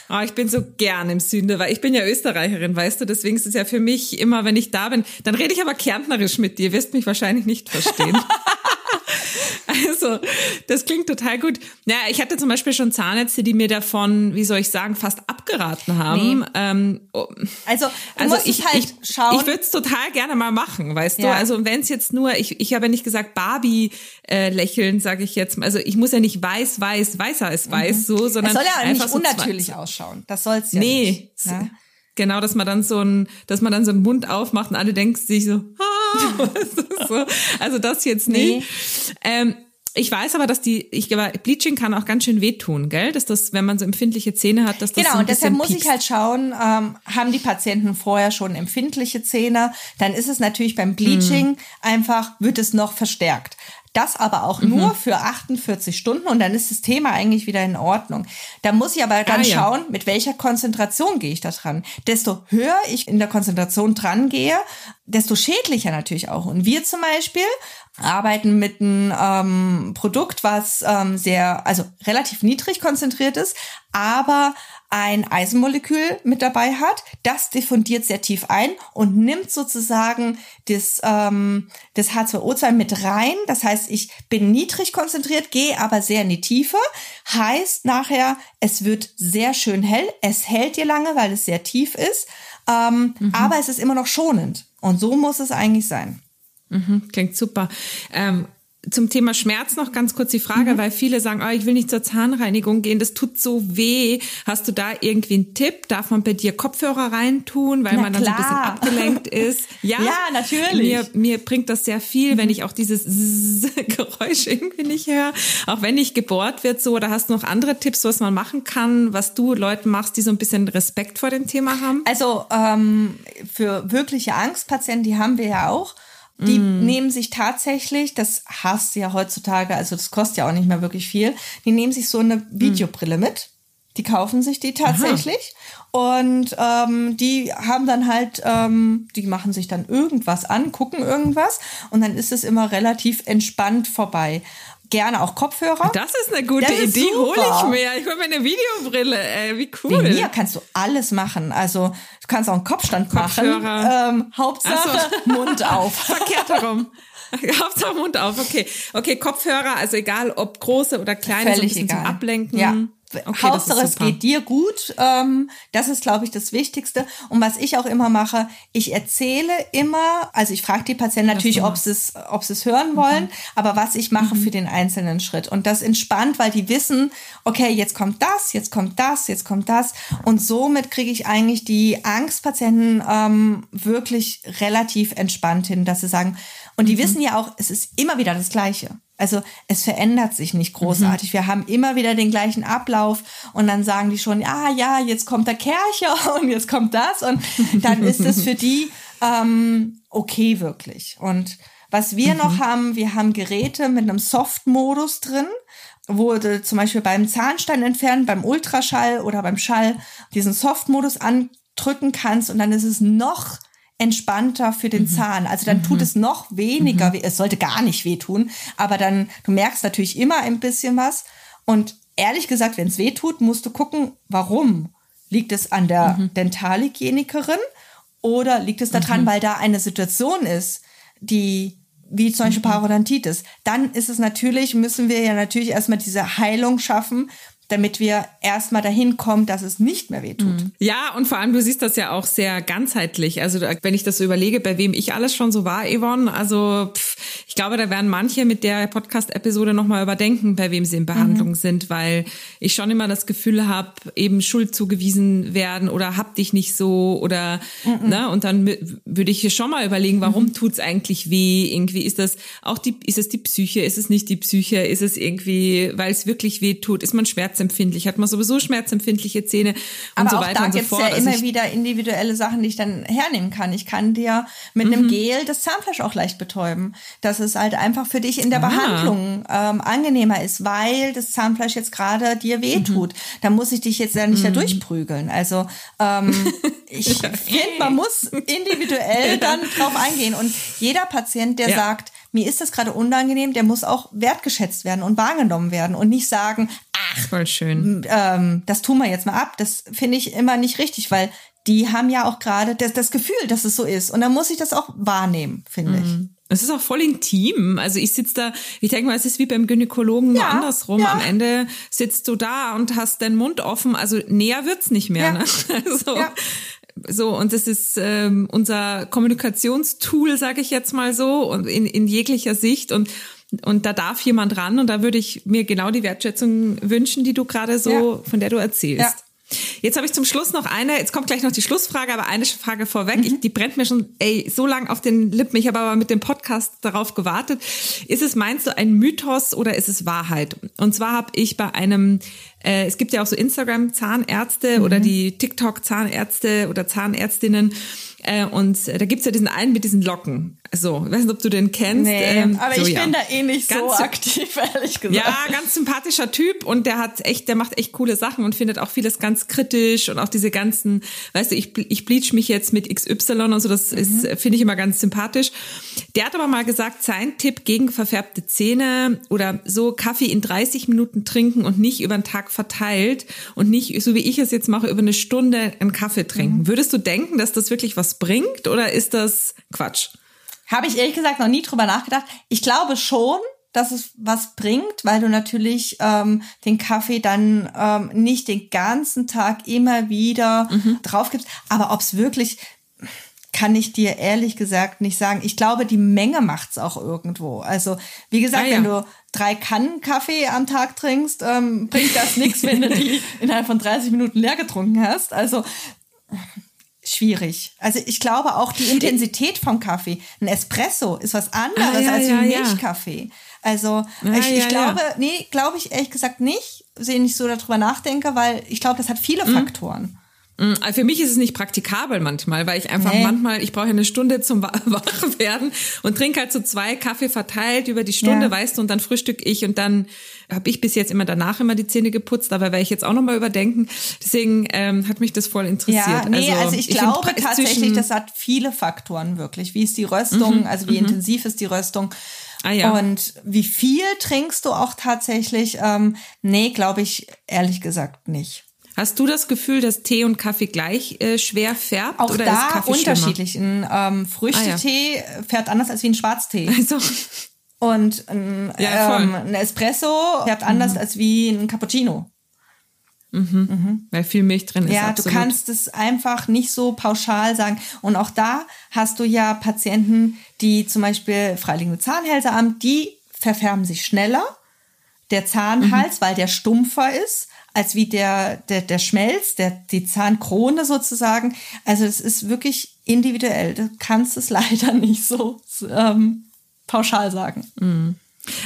Oh, ich bin so gern im Süden, weil ich bin ja Österreicherin, weißt du, deswegen ist es ja für mich immer, wenn ich da bin, dann rede ich aber kärntnerisch mit dir, wirst mich wahrscheinlich nicht verstehen. Also, das klingt total gut. Ja, ich hatte zum Beispiel schon Zahnärzte, die mir davon, wie soll ich sagen, fast abgeraten haben. Nee. Ähm, oh, also, also ich, halt ich, schauen. Ich würde es total gerne mal machen, weißt ja. du? Also, wenn es jetzt nur, ich, ich habe ja nicht gesagt Barbie äh, lächeln, sage ich jetzt. Also, ich muss ja nicht weiß, weiß, weißer als weiß, mhm. so, sondern es soll ja einfach nicht so unnatürlich ausschauen. Das soll es ja nee, nicht. Ne? Genau, dass man dann so ein, dass man dann so einen Mund aufmacht und alle denken sich so, ah, so. also das jetzt nicht. Nee. Ähm, ich weiß aber, dass die, ich glaube, Bleaching kann auch ganz schön wehtun, gell? Dass das, wenn man so empfindliche Zähne hat, dass das Genau, so und deshalb muss ich halt schauen, ähm, haben die Patienten vorher schon empfindliche Zähne? Dann ist es natürlich beim Bleaching mhm. einfach, wird es noch verstärkt. Das aber auch mhm. nur für 48 Stunden und dann ist das Thema eigentlich wieder in Ordnung. Da muss ich aber dann ah, ja. schauen, mit welcher Konzentration gehe ich da dran. Desto höher ich in der Konzentration dran gehe, desto schädlicher natürlich auch. Und wir zum Beispiel arbeiten mit einem ähm, Produkt, was ähm, sehr, also relativ niedrig konzentriert ist, aber ein Eisenmolekül mit dabei hat. Das diffundiert sehr tief ein und nimmt sozusagen das, ähm, das H2O2 mit rein. Das heißt, ich bin niedrig konzentriert, gehe aber sehr in die Tiefe. Heißt nachher, es wird sehr schön hell. Es hält dir lange, weil es sehr tief ist. Ähm, mhm. Aber es ist immer noch schonend. Und so muss es eigentlich sein. Mhm, klingt super. Ähm, zum Thema Schmerz noch ganz kurz die Frage, mhm. weil viele sagen, oh, ich will nicht zur Zahnreinigung gehen, das tut so weh. Hast du da irgendwie einen Tipp? Darf man bei dir Kopfhörer reintun, weil Na man dann klar. so ein bisschen abgelenkt ist? Ja, ja natürlich. Mir, mir bringt das sehr viel, mhm. wenn ich auch dieses Geräusch irgendwie nicht höre. Auch wenn nicht gebohrt wird so. Oder hast du noch andere Tipps, was man machen kann, was du Leuten machst, die so ein bisschen Respekt vor dem Thema haben? Also ähm, für wirkliche Angstpatienten, die haben wir ja auch. Die mm. nehmen sich tatsächlich, das hast du ja heutzutage, also das kostet ja auch nicht mehr wirklich viel, die nehmen sich so eine mm. Videobrille mm. mit. Die kaufen sich die tatsächlich. Aha. Und ähm, die haben dann halt, ähm, die machen sich dann irgendwas an, gucken irgendwas und dann ist es immer relativ entspannt vorbei. Gerne auch Kopfhörer. Das ist eine gute ist Idee. Hol super. ich mir. Ich hol mir eine Videobrille. Ey, wie cool. Wegen mir kannst du alles machen. Also du kannst auch einen Kopfstand Kopfhörer. machen. Ähm, Hauptsache Mund auf. Verkehrt herum. Hauptsache Mund auf, okay. Okay, Kopfhörer, also egal ob große oder kleine, so ein Völlig egal. zum Ablenken. Ja. Okay, Hauptsache, es geht dir gut. Ähm, das ist, glaube ich, das Wichtigste. Und was ich auch immer mache, ich erzähle immer, also ich frage die Patienten natürlich, ob sie es, ob sie es hören wollen, Mhm. aber was ich mache für den einzelnen Schritt. Und das entspannt, weil die wissen, okay, jetzt kommt das, jetzt kommt das, jetzt kommt das. Und somit kriege ich eigentlich die Angstpatienten ähm, wirklich relativ entspannt hin, dass sie sagen, und Mhm. die wissen ja auch, es ist immer wieder das Gleiche. Also es verändert sich nicht großartig. Wir haben immer wieder den gleichen Ablauf und dann sagen die schon, ah ja, jetzt kommt der Kercher und jetzt kommt das und dann ist es für die ähm, okay wirklich. Und was wir noch haben, wir haben Geräte mit einem Soft-Modus drin, wo du zum Beispiel beim Zahnstein entfernen, beim Ultraschall oder beim Schall diesen Soft-Modus andrücken kannst und dann ist es noch entspannter für den Zahn. Also dann tut es noch weniger weh. Es sollte gar nicht wehtun, aber dann, du merkst natürlich immer ein bisschen was. Und ehrlich gesagt, wenn es weh tut, musst du gucken, warum. Liegt es an der Dentalhygienikerin oder liegt es daran, weil da eine Situation ist, die wie zum Beispiel Parodontitis, dann ist es natürlich, müssen wir ja natürlich erstmal diese Heilung schaffen, damit wir erstmal dahin kommen, dass es nicht mehr wehtut. Ja, und vor allem, du siehst das ja auch sehr ganzheitlich. Also wenn ich das so überlege, bei wem ich alles schon so war, Yvonne, also pff, ich glaube, da werden manche mit der Podcast-Episode nochmal überdenken, bei wem sie in Behandlung sind, weil ich schon immer das Gefühl habe, eben Schuld zugewiesen werden oder hab dich nicht so oder ne, und dann würde ich hier schon mal überlegen, warum tut's eigentlich weh? Irgendwie ist das auch die, ist es die Psyche, ist es nicht die Psyche, ist es irgendwie, weil es wirklich weh tut, ist man schmerzempfindlich, hat man sowieso schmerzempfindliche Zähne und Aber so auch weiter da und so fort. ja Also immer ich- wieder individuelle Sachen, die ich dann hernehmen kann. Ich kann dir mit Mhm. einem Gel das Zahnfleisch auch leicht betäuben, dass es halt einfach für dich in der Ah. Behandlung ähm, angenehmer ist, weil das Zahnfleisch jetzt gerade dir wehtut. Mhm. Da muss ich dich jetzt ja nicht da durchprügeln. Also ähm, ich finde, man muss individuell dann drauf eingehen. Und jeder Patient, der Ja. sagt, mir ist das gerade unangenehm, der muss auch wertgeschätzt werden und wahrgenommen werden und nicht sagen, ach, Voll schön. ähm, das tun wir jetzt mal ab. Das finde ich immer nicht richtig, weil die haben ja auch gerade das, das Gefühl, dass es so ist. Und dann muss ich das auch wahrnehmen, finde ich. Es ist auch voll intim. Also ich sitze da, ich denke mal, es ist wie beim Gynäkologen nur Ja, andersrum. ja. Am Ende sitzt du da und hast deinen Mund offen. Also näher wird's nicht mehr. Ja. Ne? Also. So, und das ist ähm, unser Kommunikationstool, sage ich jetzt mal so, und in, in jeglicher Sicht. Und, und da darf jemand ran und da würde ich mir genau die Wertschätzung wünschen, die du gerade so, Ja. von der du erzählst. Ja. Jetzt habe ich zum Schluss noch eine, jetzt kommt gleich noch die Schlussfrage, aber eine Frage vorweg, Mhm. ich, die brennt mir schon ey, so lang auf den Lippen, ich habe aber mit dem Podcast darauf gewartet. Ist es, meinst du, ein Mythos oder ist es Wahrheit? Und zwar habe ich bei einem, äh, es gibt ja auch so Instagram-Zahnärzte Mhm. oder die TikTok-Zahnärzte oder Zahnärztinnen äh, und äh, da gibt's ja diesen einen mit diesen Locken. So, ich weiß nicht, ob du den kennst. ähm, aber so, ich ja. bin da eh nicht so Ganz- aktiv, ehrlich gesagt. Ja, ganz sympathischer Typ und der hat echt, der macht echt coole Sachen und findet auch vieles ganz kritisch und auch diese ganzen, weißt du, ich, ich bleach mich jetzt mit XY und so, das ist, Mhm. finde ich immer ganz sympathisch. Der hat aber mal gesagt, sein Tipp gegen verfärbte Zähne oder so Kaffee in 30 Minuten trinken und nicht über den Tag verteilt und nicht, so wie ich es jetzt mache, über eine Stunde einen Kaffee trinken. Mhm. Würdest du denken, dass das wirklich was bringt oder ist das Quatsch? Habe ich ehrlich gesagt noch nie drüber nachgedacht. Ich glaube schon, dass es was bringt, weil du natürlich ähm, den Kaffee dann ähm, nicht den ganzen Tag immer wieder Mhm. drauf gibst. Aber ob es wirklich, kann ich dir ehrlich gesagt nicht sagen. Ich glaube, die Menge macht's auch irgendwo. Also wie gesagt, Ah, ja. wenn du drei Kannen Kaffee am Tag trinkst, ähm, bringt das nichts, wenn du die innerhalb von 30 Minuten leer getrunken hast. Also schwierig. Also ich glaube auch die Intensität vom Kaffee. Ein Espresso ist was anderes Ah, ja, als ja, ein ja. Milchkaffee. Also Ah, ich, ich ja, glaube, ja. nee, glaube ich ehrlich gesagt nicht, wenn ich so darüber nachdenke, weil ich glaube, das hat viele Mhm. Faktoren. Mm, also Für mich ist es nicht praktikabel manchmal, weil ich einfach Nee. manchmal, ich brauche eine Stunde zum Wa- Wachwerden und trinke halt so zwei Kaffee verteilt über die Stunde, Ja. weißt du, und dann frühstück ich und dann habe ich bis jetzt immer danach immer die Zähne geputzt, aber werde ich jetzt auch nochmal überdenken. Deswegen ähm, hat mich das voll interessiert. Ja, nee, also, ich, find glaube tatsächlich, das hat viele Faktoren wirklich. Wie ist die Röstung, also wie intensiv ist die Röstung? Ah, ja. Und wie viel trinkst du auch tatsächlich? Ähm, nee, glaube ich ehrlich gesagt nicht. Hast du das Gefühl, dass Tee und Kaffee gleich äh, schwer färbt? Auch oder da ist Kaffee unterschiedlich. Ein ähm, Früchtetee färbt anders als wie ein Schwarztee. Also, Und ein, Ja, ähm, ein Espresso färbt anders als wie ein Cappuccino. weil viel Milch drin ist. Ja, absolut. du kannst es einfach nicht so pauschal sagen. Und auch da hast du ja Patienten, die zum Beispiel freiliegende Zahnhälse haben, die verfärben sich schneller. Der Zahnhals, weil der stumpfer ist, als wie der, der, der Schmelz, der, die Zahnkrone sozusagen. Also es ist wirklich individuell. Du kannst es leider nicht so ähm, pauschal sagen.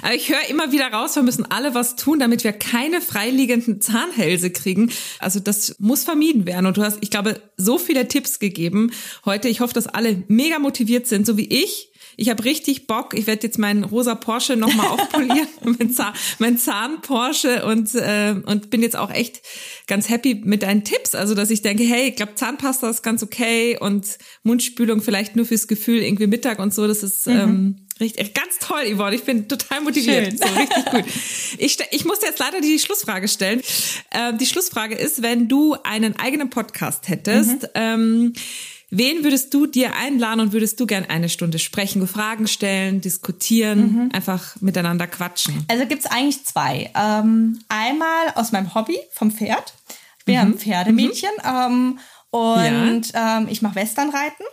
Aber ich höre immer wieder raus, wir müssen alle was tun, damit wir keine freiliegenden Zahnhälse kriegen. Also das muss vermieden werden. Und du hast, ich glaube, so viele Tipps gegeben heute. Ich hoffe, dass alle mega motiviert sind, so wie ich. Ich habe richtig Bock. Ich werde jetzt meinen rosa Porsche nochmal aufpolieren, mein, Zahn, mein Zahn Porsche und äh, und bin jetzt auch echt ganz happy mit deinen Tipps. Also dass ich denke, hey, ich glaube Zahnpasta ist ganz okay und Mundspülung vielleicht nur fürs Gefühl irgendwie Mittag und so. Das ist ähm, richtig ganz toll, Yvonne. Ich bin total motiviert. So richtig gut. Ich, ich musste jetzt leider die Schlussfrage stellen. Ähm, die Schlussfrage ist, wenn du einen eigenen Podcast hättest, ähm, wen würdest du dir einladen und würdest du gern eine Stunde sprechen, Fragen stellen, diskutieren, einfach miteinander quatschen? Also gibt's eigentlich zwei. Ähm, einmal aus meinem Hobby vom Pferd. Ich bin ja ein Pferdemädchen ähm, und ähm, ich mache Westernreiten.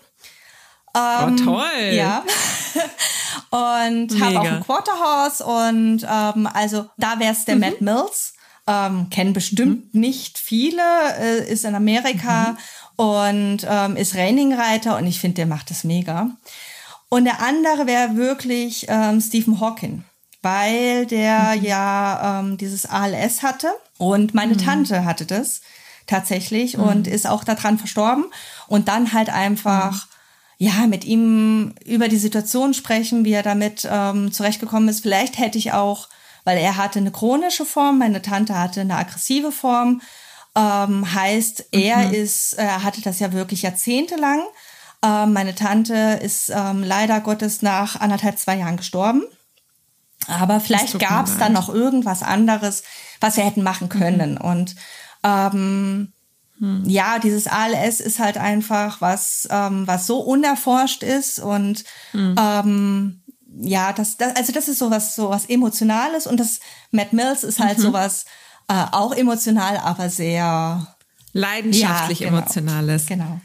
oh, toll. Ja. und habe auch ein Quarter Horse und ähm, also da wäre es der Matt Mills. Ähm, kennen bestimmt nicht viele, äh, ist in Amerika und ähm, ist Reining-Reiter und ich finde, der macht das mega. Und der andere wäre wirklich ähm, Stephen Hawking, weil der ja ähm, dieses ALS hatte und meine Tante hatte das tatsächlich und ist auch daran verstorben und dann halt einfach ja mit ihm über die Situation sprechen, wie er damit ähm, zurechtgekommen ist. Vielleicht hätte ich auch, weil er hatte eine chronische Form, meine Tante hatte eine aggressive Form. Ähm, heißt, er ist, er hatte das ja wirklich jahrzehntelang. Ähm, meine Tante ist ähm, leider Gottes nach anderthalb, zwei Jahren gestorben. Aber vielleicht gab es dann noch irgendwas anderes, was wir hätten machen können. Und ähm, ja, dieses ALS ist halt einfach was, ähm, was so unerforscht ist. Und ähm, ja, das, das, also das ist sowas, sowas Emotionales. Und das Matt Mills ist halt sowas äh, auch emotional, aber sehr Leidenschaftlich Ja, genau. emotionales. genau.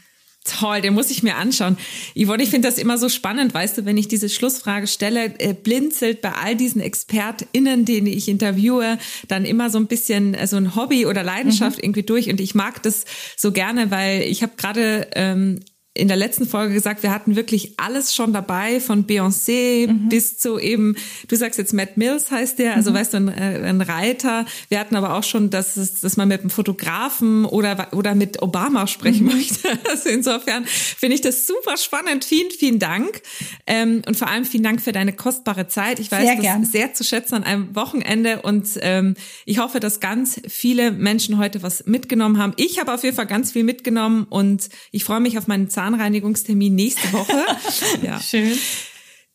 Toll, den muss ich mir anschauen. Yvonne, ich finde das immer so spannend, weißt du, wenn ich diese Schlussfrage stelle, äh, blinzelt bei all diesen ExpertInnen, denen ich interviewe, dann immer so ein bisschen äh, so ein Hobby oder Leidenschaft irgendwie durch. Und ich mag das so gerne, weil ich habe gerade ähm, in der letzten Folge gesagt, wir hatten wirklich alles schon dabei, von Beyoncé bis zu eben, du sagst jetzt Matt Mills heißt der, also weißt du, ein, äh, ein Reiter. Wir hatten aber auch schon, dass, es, dass man mit einem Fotografen oder, oder mit Obama sprechen möchte. Also insofern finde ich das super spannend. Vielen, vielen Dank. Ähm, und vor allem vielen Dank für deine kostbare Zeit. Ich weiß Sehr das gern. sehr zu schätzen an einem Wochenende und ähm, ich hoffe, dass ganz viele Menschen heute was mitgenommen haben. Ich habe auf jeden Fall ganz viel mitgenommen und ich freue mich auf meinen Zahnreinigungstermin nächste Woche. ja. Schön.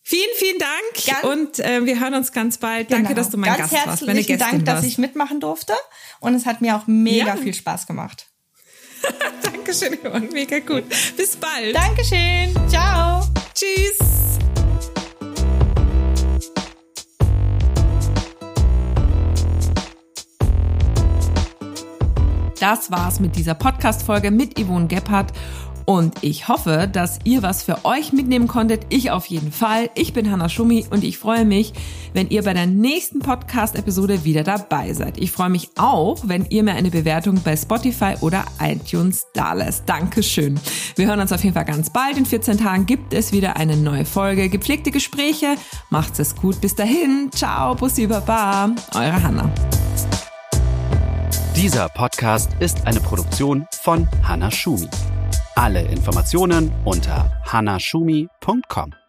Vielen, vielen Dank Ganz- und äh, wir hören uns ganz bald. Danke, Genau. dass du mein Ganz Gast warst, meine herzlichen Dank, dass warst. ich mitmachen durfte und es hat mir auch mega Ja. viel Spaß gemacht. Dankeschön, Yvonne. mega gut. Bis bald. Dankeschön. Ciao. Tschüss. Das war's mit dieser Podcast-Folge mit Yvonne Gebhardt. Und ich hoffe, dass ihr was für euch mitnehmen konntet. Ich auf jeden Fall. Ich bin Hanna Schumi und ich freue mich, wenn ihr bei der nächsten Podcast-Episode wieder dabei seid. Ich freue mich auch, wenn ihr mir eine Bewertung bei Spotify oder iTunes dalässt. Dankeschön. Wir hören uns auf jeden Fall ganz bald. In 14 Tagen gibt es wieder eine neue Folge. Gepflegte Gespräche. Macht's es gut. Bis dahin. Ciao. Bussi Baba. Eure Hanna. Dieser Podcast ist eine Produktion von Hannah Schumi. Alle Informationen unter hannahschumi.com.